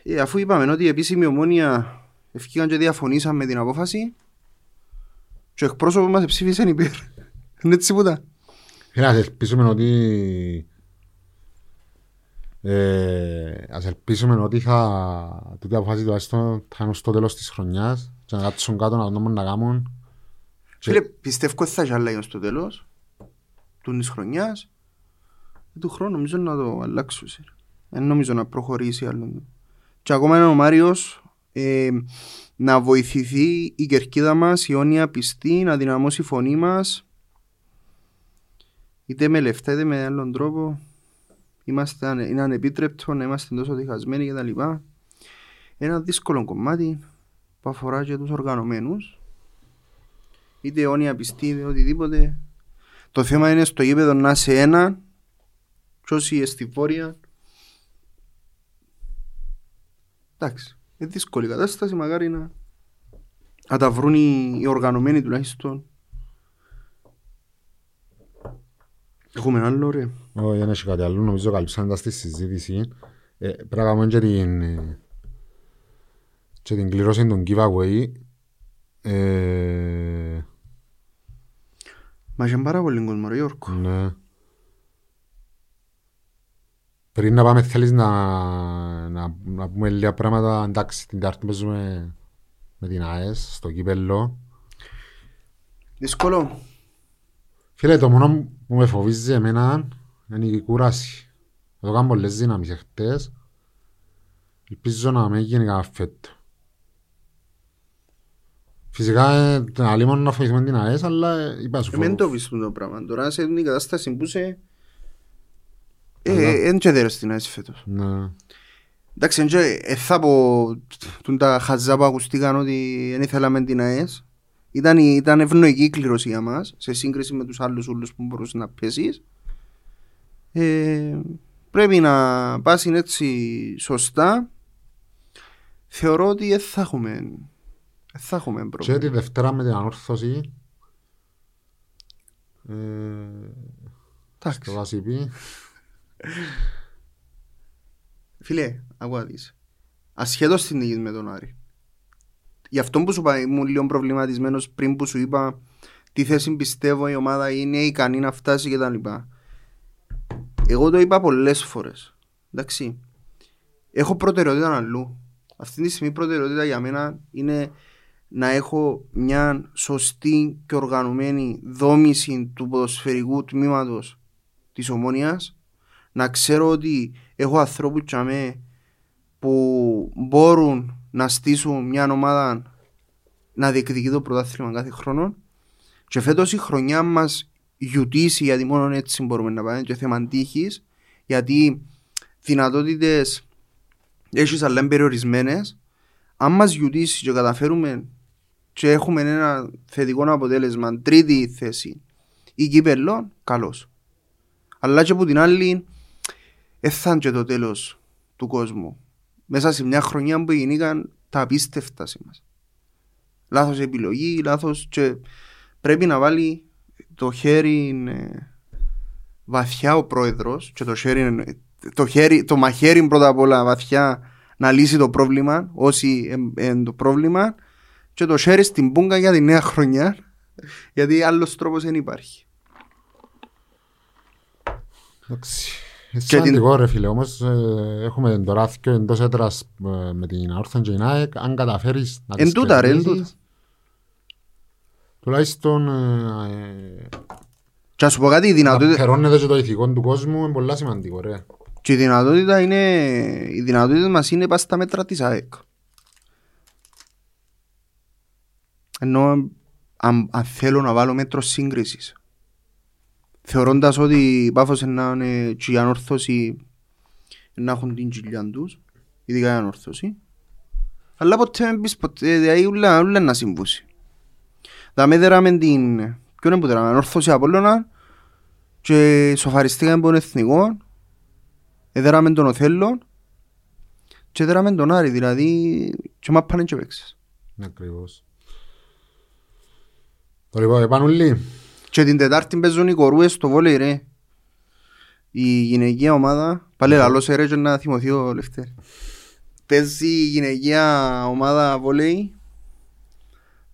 Ε, αφού είπαμε ότι η επίσημη ομόνια ευκήγαν και διαφωνήσαν με την απόφαση και ο εκπρόσωπος μας ψήφισε υπέρ. Είναι έτσι τίποτα. Φίλε, ας ελπίσουμε ότι ε, ας ελπίσουμε ότι θα τούτη αποφάση τουλάχιστον θα είναι στο τέλος της χρονιάς και να κάτσουν κάτω να δούμε να κάνουν Φίλε, πιστεύω ότι θα έχει άλλα στο τέλος της χρονιάς και του χρόνου νομίζω να το αλλάξουν. Δεν νομίζω να προχωρήσει άλλο. Και ακόμα είναι ο Μάριος ε, να βοηθηθεί η κερκίδα μας, η αιώνια πιστή, να δυναμώσει η φωνή μας είτε με λεφτά είτε με άλλον τρόπο είμαστε, είναι ανεπίτρεπτο να είμαστε τόσο διχασμένοι και τα λοιπά. Ένα δύσκολο κομμάτι που αφορά και τους οργανωμένους είτε αιώνια πιστή είτε οτιδήποτε. Το θέμα είναι στο γήπεδο να είσαι ένα και όσοι στη βόρεια. Εντάξει είναι δύσκολη η κατάσταση μακάρι να, να τα βρουν οι, οι οργανωμένοι τουλάχιστον Έχουμε άλλο ρε. Όχι, δεν έχει κάτι άλλο. Νομίζω καλύψαμε στη συζήτηση. Ε, πρέπει να κάνουμε και την, ε, και την κλήρωση των giveaway. Ε, Μα είχε πάρα πολύ κόσμο ρε Γιώργο. ναι. Πριν να πάμε θέλεις να, να, να πούμε λίγα πράγματα; Εντάξει, την Τάρτη παίζουμε με την ΑΕΣ στο κύπελλο. Δύσκολο. Φίλε, το μόνο που με φοβίζει εμένα είναι η κούραση. Εδώ κάνω πολλές δύναμεις εχθές. Ελπίζω να μην γίνει κανένα φέτο. Φυσικά, ε, την άλλη μόνο να φοβηθούμε την ΑΕΣ, αλλά ε, είπα σου Εμένα το φοβ- βρίσκουν το πράγμα. Τώρα σε μια κατάσταση που είσαι Αλλά- ε, εν και δέρες στην ΑΕΣ φέτος. Ναι. Εντάξει, εν και ε, θα πω τούν τα χαζά που ακουστήκαν ότι δεν ήθελαμε την ΑΕΣ. Ήταν, η- ήταν ευνοϊκή η κλήρωση για μας σε σύγκριση με τους άλλους ούλους που μπορούσες να πέσεις. Ε, πρέπει να πάσει έτσι σωστά. Θεωρώ ότι δεν θα έχουμε, δεν θα έχουμε Και πρόβλημα. τη Δευτέρα με την ανόρθωση ε, στο Εντάξει. Βασιπί Φίλε, ακούω δεις. Ασχέτως την νίκη με τον Άρη. Γι' αυτό που σου είπα, ήμουν λίγο προβληματισμένος πριν που σου είπα τι θέση πιστεύω η ομάδα είναι ικανή να φτάσει κτλ. Εγώ το είπα πολλές φορές. Εντάξει. Έχω προτεραιότητα αλλού. Αυτή τη στιγμή η προτεραιότητα για μένα είναι να έχω μια σωστή και οργανωμένη δόμηση του ποδοσφαιρικού τμήματος της ομόνιας να ξέρω ότι έχω ανθρώπους τσαμέ που μπορούν να στήσουν μια ομάδα να διεκδικεί το πρωτάθλημα κάθε χρόνο και φέτος η χρονιά μας γιουτήσει γιατί μόνο έτσι μπορούμε να πάμε και θέμα τύχης γιατί δυνατότητες έχεις αλλά είναι περιορισμένες. Αν μας γιουτήσει και καταφέρουμε και έχουμε ένα θετικό αποτέλεσμα τρίτη θέση ή κύπελλο, καλώς αλλά και από την άλλη δεν θα είναι και το τέλος του κόσμου. Μέσα σε μια χρονιά που γίνηκαν τα απίστευτα σε μας. Λάθος επιλογή, λάθος και πρέπει να βάλει το χέρι ε, βαθιά ο πρόεδρος και το, χέρι, ε, το, χέρι, το μαχαίρι πρώτα απ' όλα βαθιά να λύσει το πρόβλημα όσοι είναι το πρόβλημα και το χέρι στην πούγκα για τη νέα χρονιά γιατί άλλος τρόπος δεν υπάρχει. Εντάξει. Είναι Και την- σημαντικό ρε φίλε, όμως ε, έχουμε τώρα δυο εντός έτρας ε, με την Αόρθαν και την ΑΕΚ, αν καταφέρεις να Εν τις τούτα, ρε, εν κερδίσεις, τουλάχιστον ε, Και να σου πω κάτι, η να δυνατότητα, περώνεται και το ηθικό του κόσμου είναι πολύ σημαντικό ρε. και η δυνατότητα είναι, οι δυνατότητες μας είναι πας στα μέτρα της ΑΕΚ. Ενώ αν, αν θέλω να βάλω μέτρο σύγκρισης, θεωρώντας ότι η Πάφος να είναι και η ανόρθωση να έχουν την κοιλιά τους, ειδικά η ανόρθωση. Αλλά ποτέ δεν πεις ποτέ, δηλαδή ούλα, ούλα να συμβούσει. Δαμε δεράμε την, ποιον είναι που δεράμε, ανόρθωση Απόλλωνα και σοφαριστήκαμε τον εθνικό, έδεραμε τον Οθέλο και έδεραμε τον Άρη, δηλαδή και μα πάνε και παίξες. Ναι, Ακριβώς. Το λοιπόν, επανούλη. Και την Τετάρτη παίζουν οι κορούες στο βόλεϊ ρε. Η γυναικεία ομάδα, πάλι λαλός σε ρε και να θυμωθεί ο Λευτέρη. Παίζει η γυναικεία ομάδα βόλεϊ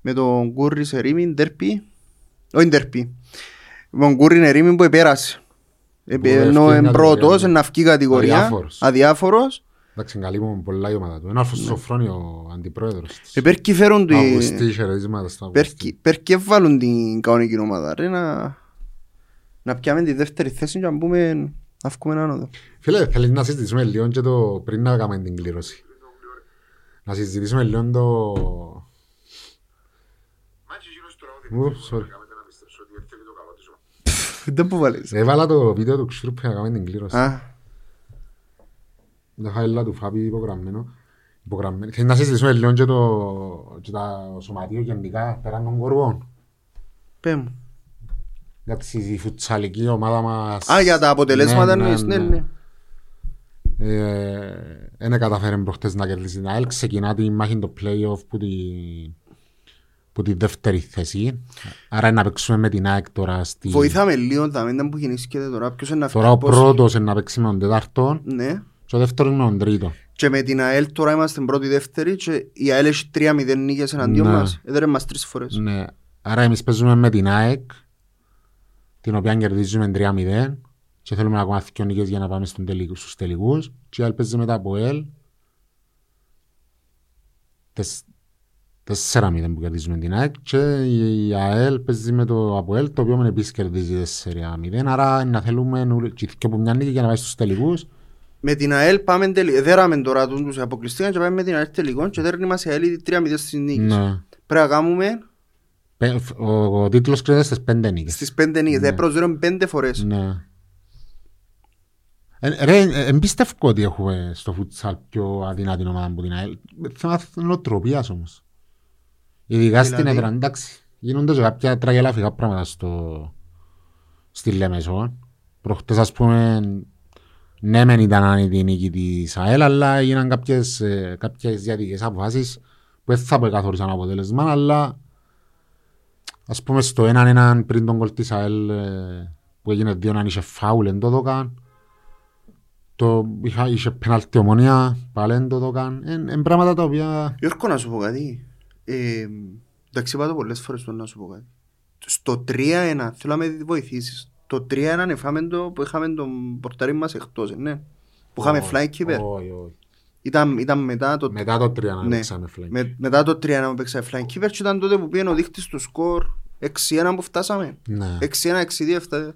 με τον Κούρι σε Ρήμιν, ντέρπι. Όχι ντέρπι. Με τον Κούρι είναι Ρήμιν που επέρασε. Ε, Που Ενώ ευκαιρία είναι πρώτος, κατηγορία. είναι αυκή κατηγορία, Αδιάφορος. Αδιάφορος. Εντάξει, καλή μου πολλά η ομάδα του. Είναι αλφός Σοφρόνη ο αντιπρόεδρος της. Επέρκει φέρουν τη... Αυγουστή, χαιρετίσματα στον Αυγουστή. Πέρκει- Πέρκει έβαλουν την κανονική ομάδα ρε να... Να πιάμε τη δεύτερη θέση και να πούμε να βγούμε άνοδο. Φίλε, θέλεις να συζητήσουμε λίγο και το πριν να κάνουμε την κλήρωση. Να συζητήσουμε λίγο το... Ου, sorry. Δεν που βάλεις. Έβαλα το βίντεο του Ξύρου πριν να κάνουμε την κλήρωση. Α, Το χάιλα του Φάπη υπογραμμένο. Υπογραμμένο. Θέλεις να συζητήσουμε λίγο και το και τα σωματείο γενικά πέραν των κορβών. πέ μου. Εντάξει, η φουτσαλική ομάδα μας... Α, για τα αποτελέσματα Ναι, εννοείς, ναι, ναι. Ε, Δεν καταφέρει προχτές να κερδίσει την ΑΕΛ. Ξεκινά τη μάχη το play-off που τη, που τη δεύτερη θέση. Άρα να παίξουμε με την ΑΕΚ τώρα στη... Βοηθάμε λίγο τα μέντα που γεννήσκεται τώρα. Ποιος είναι να Τώρα ο φύγει πώς. πρώτος είναι να παίξει με τον τέταρτο Ναι. Και ο δεύτερος με τον τρίτο. Και με την ΑΕΛ τώρα είμαστε πρώτη δεύτερη και η ΑΕΛ έχει 3-0 νίκες εναντίον Ναι. μας. Έδερε μας τρεις φορές. Ναι. Άρα εμείς παίζουμε με την ΑΕΚ την οποία κερδίζουμε 3-0 και θέλουμε ακόμα δύο νίκες για να πάμε στον τελικ- στους τελικούς και η ΑΕΛ παίζει μετά από ΕΛ 4-0 που κερδίζουμε την ΑΕΚ και η ΑΕΛ παίζει με το ΑΠΟΕΛ το οποίο επίσης κερδίζει 4-0 άρα να θέλουμε νου- και δύο από μια νίκη για να πάει στους τελικούς Με την ΑΕΛ πάμε τελικό. Δέραμε τώρα τους αποκλειστήκαν και πάμε με την ΑΕΛ τελικό και δέρνει μας η ΑΕΛ 3-0 στις νίκες. ναι. Πρέπει να κάνουμε Πε- ο, ο τίτλος κρίνεται στις πέντε νίκες στις 5 νίκες. Ναι. Δεν προσδέρουν 5 φορές. Ναι. Ε, ρε, ε, εν πιστεύω ότι έχουμε στο φουτσάλ πιο αδυνάτη ομάδα από την ΑΕΛ. Θέμα νοοτροπίας όμως. Ειδικά στην Δηλαδή; έδρα, εντάξει. Γίνονται και κάποια τραγελαφικά πράγματα στο, στη Λέμεσο. Προχτές ας πούμε, ναι μεν ήταν άνετη η νίκη της ΑΕΛ, αλλά έγιναν κάποιες, ε, κάποιες διαδικές αποφάσεις που δεν θα καθόρισαν αποτέλεσμα, αλλά ας πούμε στο έναν έναν πριν τον κολ της ΑΕΛ ε, που έγινε δύο να είχε φάουλ εν το δώκαν. Το είχα, είχε πέναλτι ομονία, πάλι εν το δώκαν. Εν, εν πράγματα τα οποία... Γιώργο να σου πω κάτι. Ε, εντάξει είπα το πολλές φορές το να σου πω κάτι. Στο 3-1 θέλω να με βοηθήσεις. Το 3-1 εφάμε το που είχαμε τον πορτάρι μας εκτός, ε, ναι. Που είχαμε Όχι, flying keeper. όχι, όχι. Ήταν, ήταν μετά το... Μετά το 3 να ναι. παίξαμε flank. Με, μετά το 3-1 που παίξαμε flying keeper και ήταν τότε που πήγαινε ο δείχτης του σκορ 6-1 που φτάσαμε. Ναι. 6-1, 6-2, 7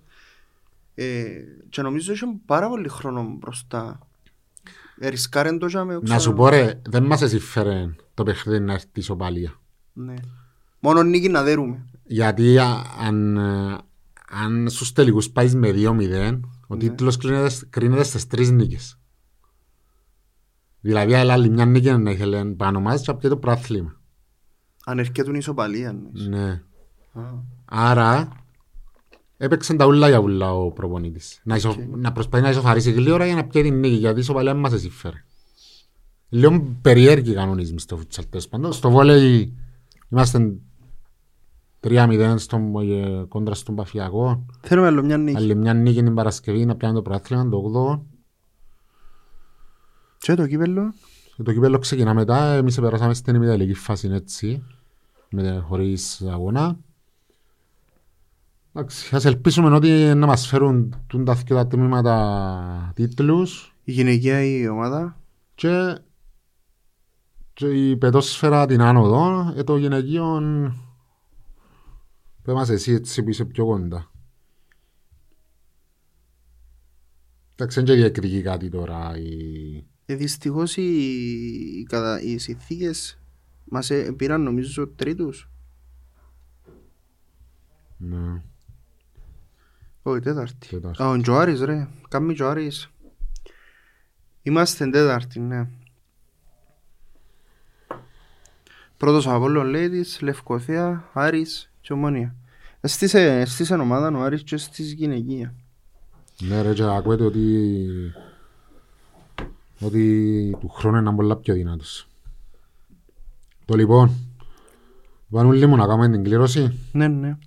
ε, και νομίζω είχε πάρα πολύ χρόνο μπροστά. Ε, ρισκάρεν το και με Να σου πω ρε, δεν μας εσύφερε το παιχνίδι να έρθει ισοπαλία. Ναι. Μόνο νίκη να δέρουμε. Γιατί α- αν, ε, αν στους τελικούς πάεις με 2-0, ο Ναι. τίτλος κρίνεται, κρίνεται στις τρεις νίκες. Δηλαδή αλλά άλλη μια νίκη να ήθελε πάνω μας και από το πράθλημα. Αν έρχεται η ισοπαλία. ναι. Ναι. Α. Άρα έπαιξε τα ούλα για ούλα ο προπονήτης. Να, ισο... να προσπαθεί να ισοφαρίσει γλύωρα για να πιέει την νίκη, γιατί η ισοπαλία μας εσύφερε. Λίγο περίεργοι οι κανονισμοί στο φουτσαλ τέλος πάντων. Στο βόλεϊ είμαστε 3-0 στον, ε, κόντρα στον Παφιακό. Θέλουμε άλλο μια νίκη. Άλλη μια νίκη την Παρασκευή να πιάνει το πρωτάθλημα το 8. Και το κύπελλο. Και το κύπελλο ξεκινά μετά. Εμείς περάσαμε στην ημιτελική φάση έτσι. Με, χωρίς αγώνα. Εντάξει, ας ελπίσουμε ότι να μας φέρουν τούν τα δύο τα τμήματα τίτλους Η γυναικεία η ομάδα. και, και η πετόσφαιρα την άνοδο ε, το γυναικείο που είμαστε εσύ έτσι που είσαι πιο κοντά. Εντάξει, δεν και διακριτεί κάτι τώρα η... Ε, δυστυχώς οι, οι, κατα... οι συνθήκες μας ε, πήραν νομίζω τρίτους. Ναι, Όχι, τέταρτη. τέταρτη. Α, ο Τζοάρης ρε. Κάμει Τζοάρης. Είμαστε τέταρτη, ναι. Πρώτος Απόλλων λέει της, Λευκοθέα, Άρης και Ομόνια. Έστησε, έστησε ομάδα ο Άρης και στις γυναικεία. Ναι ρε και ακούετε ότι ότι του χρόνου είναι πολλά πιο δυνατός. Το λοιπόν, Βανούλη μου να κάνουμε την κλήρωση; Ναι, ναι.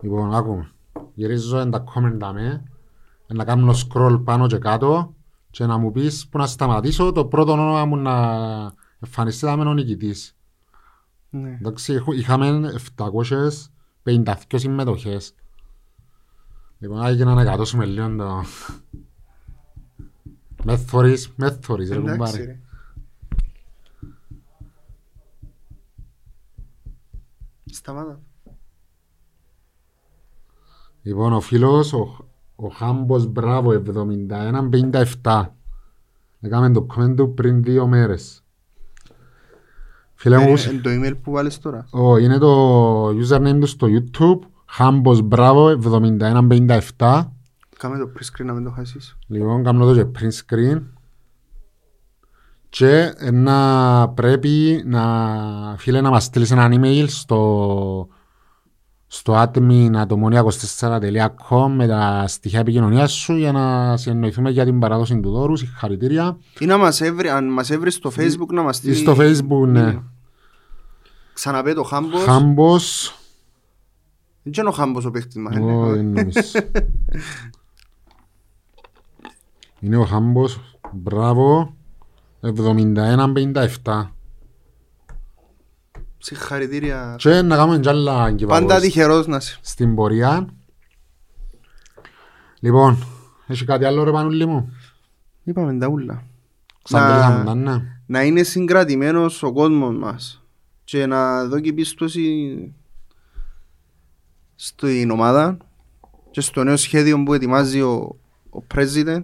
Λοιπόν, άκουμε. Γυρίζω εν τα comment δαμέ, να κάνω scroll πάνω και κάτω και να μου πεις που να σταματήσω το πρώτο όνομα μου να εμφανιστεί δαμέ ο νικητής. ναι. Εντάξει, έχω- είχαμε 752 συμμετοχές. Λοιπόν, άγει να ανακατώσουμε λίγο το... Με θωρείς, με θωρείς ρε Εντάξει, κουμπάρε. ρε. Σταμάτα. Λοιπόν, ο φίλος, ο, ο Χάμπος Μπράβο, 71-57. Έκαμε το comment του πριν δύο μέρες. Φίλε μου, Ε, εν το email που βάλεις τώρα. ο, είναι το username του στο YouTube, Χάμπος Μπράβο, 71-57. Κάμε το pre-screen να μην το χάσεις. Λοιπόν, κάνω το και print screen. Και να πρέπει να, φίλε, να μας στείλεις ένα email στο, στο admin.atomonia24.com με τα στοιχεία επικοινωνίας σου για να συνεννοηθούμε για την παράδοση του δώρου. Συγχαρητήρια. Ή να μας έβρει, αν μας έβρεις στο facebook να μας Ή στείλει... στο facebook, ναι. Ξαναπέ το Χάμπος. Χάμπος. Δεν είναι ο Χάμπος ο παίχτης μας. Ω, είναι. δεν νομίζω. Είναι ο Χάμπος. Μπράβο. 71-57. Συγχαρητήρια. Και να κάνουμε κι άλλα Πάντα κυβαγώς τυχερός να είσαι. στην πορεία. Λοιπόν, έχει κάτι άλλο ρε Πανούλη μου; Είπαμε τα ούλα. Ξαντελήσαμε τα, ναι. να είναι συγκρατημένος ο κόσμος μας και να δώσει πίστοση στην ομάδα και στο νέο σχέδιο που ετοιμάζει ο, ο president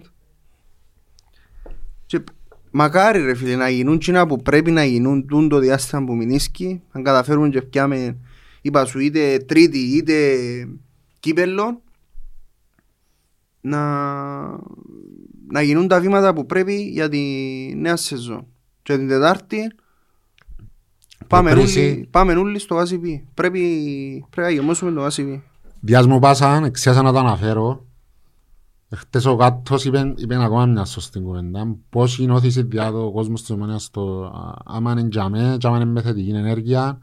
και μακάρι ρε φίλε να γίνουν κοινά που πρέπει να γίνουν τούν το διάστημα που μηνίσκει αν καταφέρουμε και πιάμε είπα σου είτε τρίτη είτε κύπελλο να, να γίνουν τα βήματα που πρέπει για τη νέα σεζόν. Και την Τετάρτη πάμε Προκρίση. όλοι, πάμε όλοι στο ACP. Πρέπει, πρέπει να γεμώσουμε το ACP. Διάς μου πάσαν, εξιάσα να το αναφέρω. Χτες ο κάτος είπε, είπε ακόμα μια σωστή κουβέντα. Πώς είναι όθηση διά το κόσμος της Ομόνιας στο α, άμα είναι τζαμέ, και άμα είναι με θετική ενέργεια.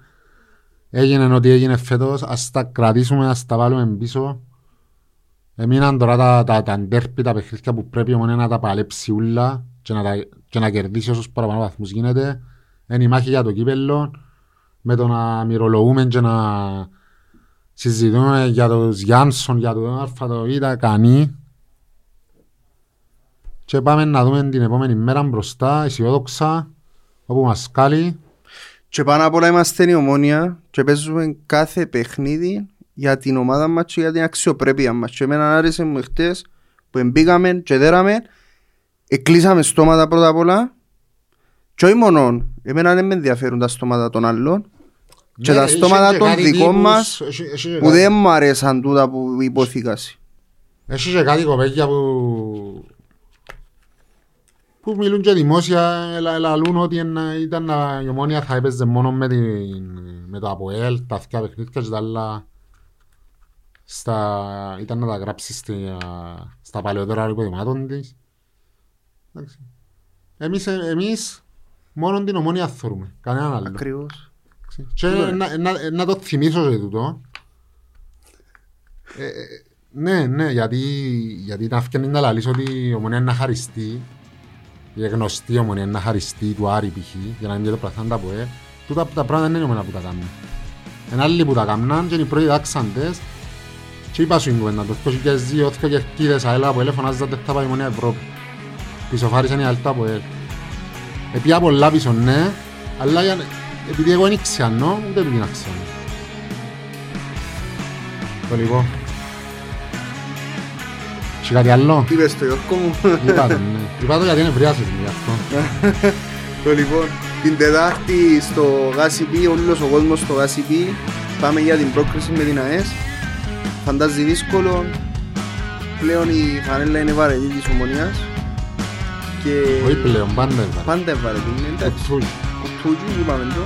Έγινε ό,τι έγινε φέτος, ας τα κρατήσουμε, ας τα βάλουμε πίσω. Έμειναν τώρα τα, τα, τα ντέρπι, τα παιχνίδια που πρέπει η Ομόνια να τα παλέψει ούλα και να, τα, και να κερδίσει όσους παραπάνω βαθμούς γίνεται. Είναι η μάχη για το κύπελλο με το να μυρολογούμε και να συζητούμε για τους Γιάνσον, για το Α, το Β, κανεί. Και πάμε να δούμε την επόμενη μέρα μπροστά, αισιόδοξα, όπου μας κάλει. Και πάνω απ' όλα είμαστε η ομόνια και παίζουμε κάθε παιχνίδι για την ομάδα μας και για την αξιοπρέπεια μας. Και εμένα άρεσε μου χτες που εμπήκαμε και δέραμε, εκλείσαμε στόματα πρώτα απ' όλα και όχι μόνο, εμένα δεν με ενδιαφέρουν τα στόματα των άλλων και Ναι, τα έχει στόματα και των κάτι δικών τύπους, μας έχει- έχει και που κάτι- δεν μου αρέσαν τούτα που υποθήκασαι. Έχει και κάτι κοπέκια που... που μιλούν και δημόσια, ελα- λαλούν ότι ενα- ήταν να- η ομόνια θα έπαιζε μόνο με, την, με το ΑΠΟΕΛ, τα αυτιά παιχνίδια και τα άλλα στα, ήταν να τα γράψει στη, στα παλαιότερα υποδημάτων της. Εντάξει. Εμείς, εμείς μόνο την ομόνια θεωρούμε, κανέναν άλλο. Ακριβώς. Και να, να, να το θυμίσω σε τούτο. Ε, ε, ναι, ναι, γιατί, γιατί να φτιάχνει να λαλείς ότι η ομονία είναι να χαριστεί η γνωστή ομονία είναι να χαριστεί του Άρη π.χ. για να είναι και το πλαθάντα που ε. Τούτα τα πράγματα δεν είναι η ομονία που τα κάνουν. Είναι άλλοι που τα κάνουν και είναι οι πρώτοι δάξαντες και είπα σου η κουβέντα, το 2002, και κερκίδες αέλα που ελεφωνάζατε θα πάει η ομονία Ευρώπη. Πισωφάρισαν οι αλτά που ελ. Επία πολλά πίσω, ναι, αλλά για, επειδή εγώ δεν ξιανώ, ούτε επειδή να ξιανώ. Το λοιπόν. Έχει κάτι άλλο; Τι είπες το Γιώργο μου; Είπα το, ναι. Είπα το γιατί είναι βριάσες μου γι' αυτό. Το λοιπόν, την Τετάρτη στο GACP, όλος ο κόσμος στο GACP, πάμε για την πρόκριση με την ΑΕΣ. Φαντάζει δύσκολο, πλέον η φανέλα είναι βαρετή της ομονίας Και Όχι πλέον, πάντα έβαλε. πάντα έβαλε την, εντάξει. Κουτσούι. Κουτούκι είπαμε το.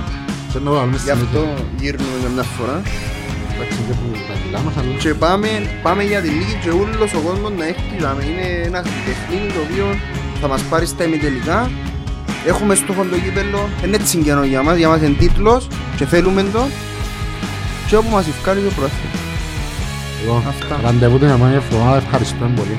Και να βάλουμε Γι' αυτό συνέχεια. γύρνουμε για μια φορά. Εντάξει, και που τα κιλά μας, αλλά... Και πάμε, πάμε για τη λίγη και όλος ο κόσμος να έχει δηλαδή. Είναι ένα παιχνίδι το οποίο θα μας πάρει στα ημιτελικά. Έχουμε στόχο το κύπελλο, είναι έτσι καιρό για μας, για μας είναι τίτλος και θέλουμε το. Και όπου μας ευκάλει το πρόθυμα. Εγώ, Αυτά. ραντεβού την επόμενη εβδομάδα, ευχαριστώ πολύ.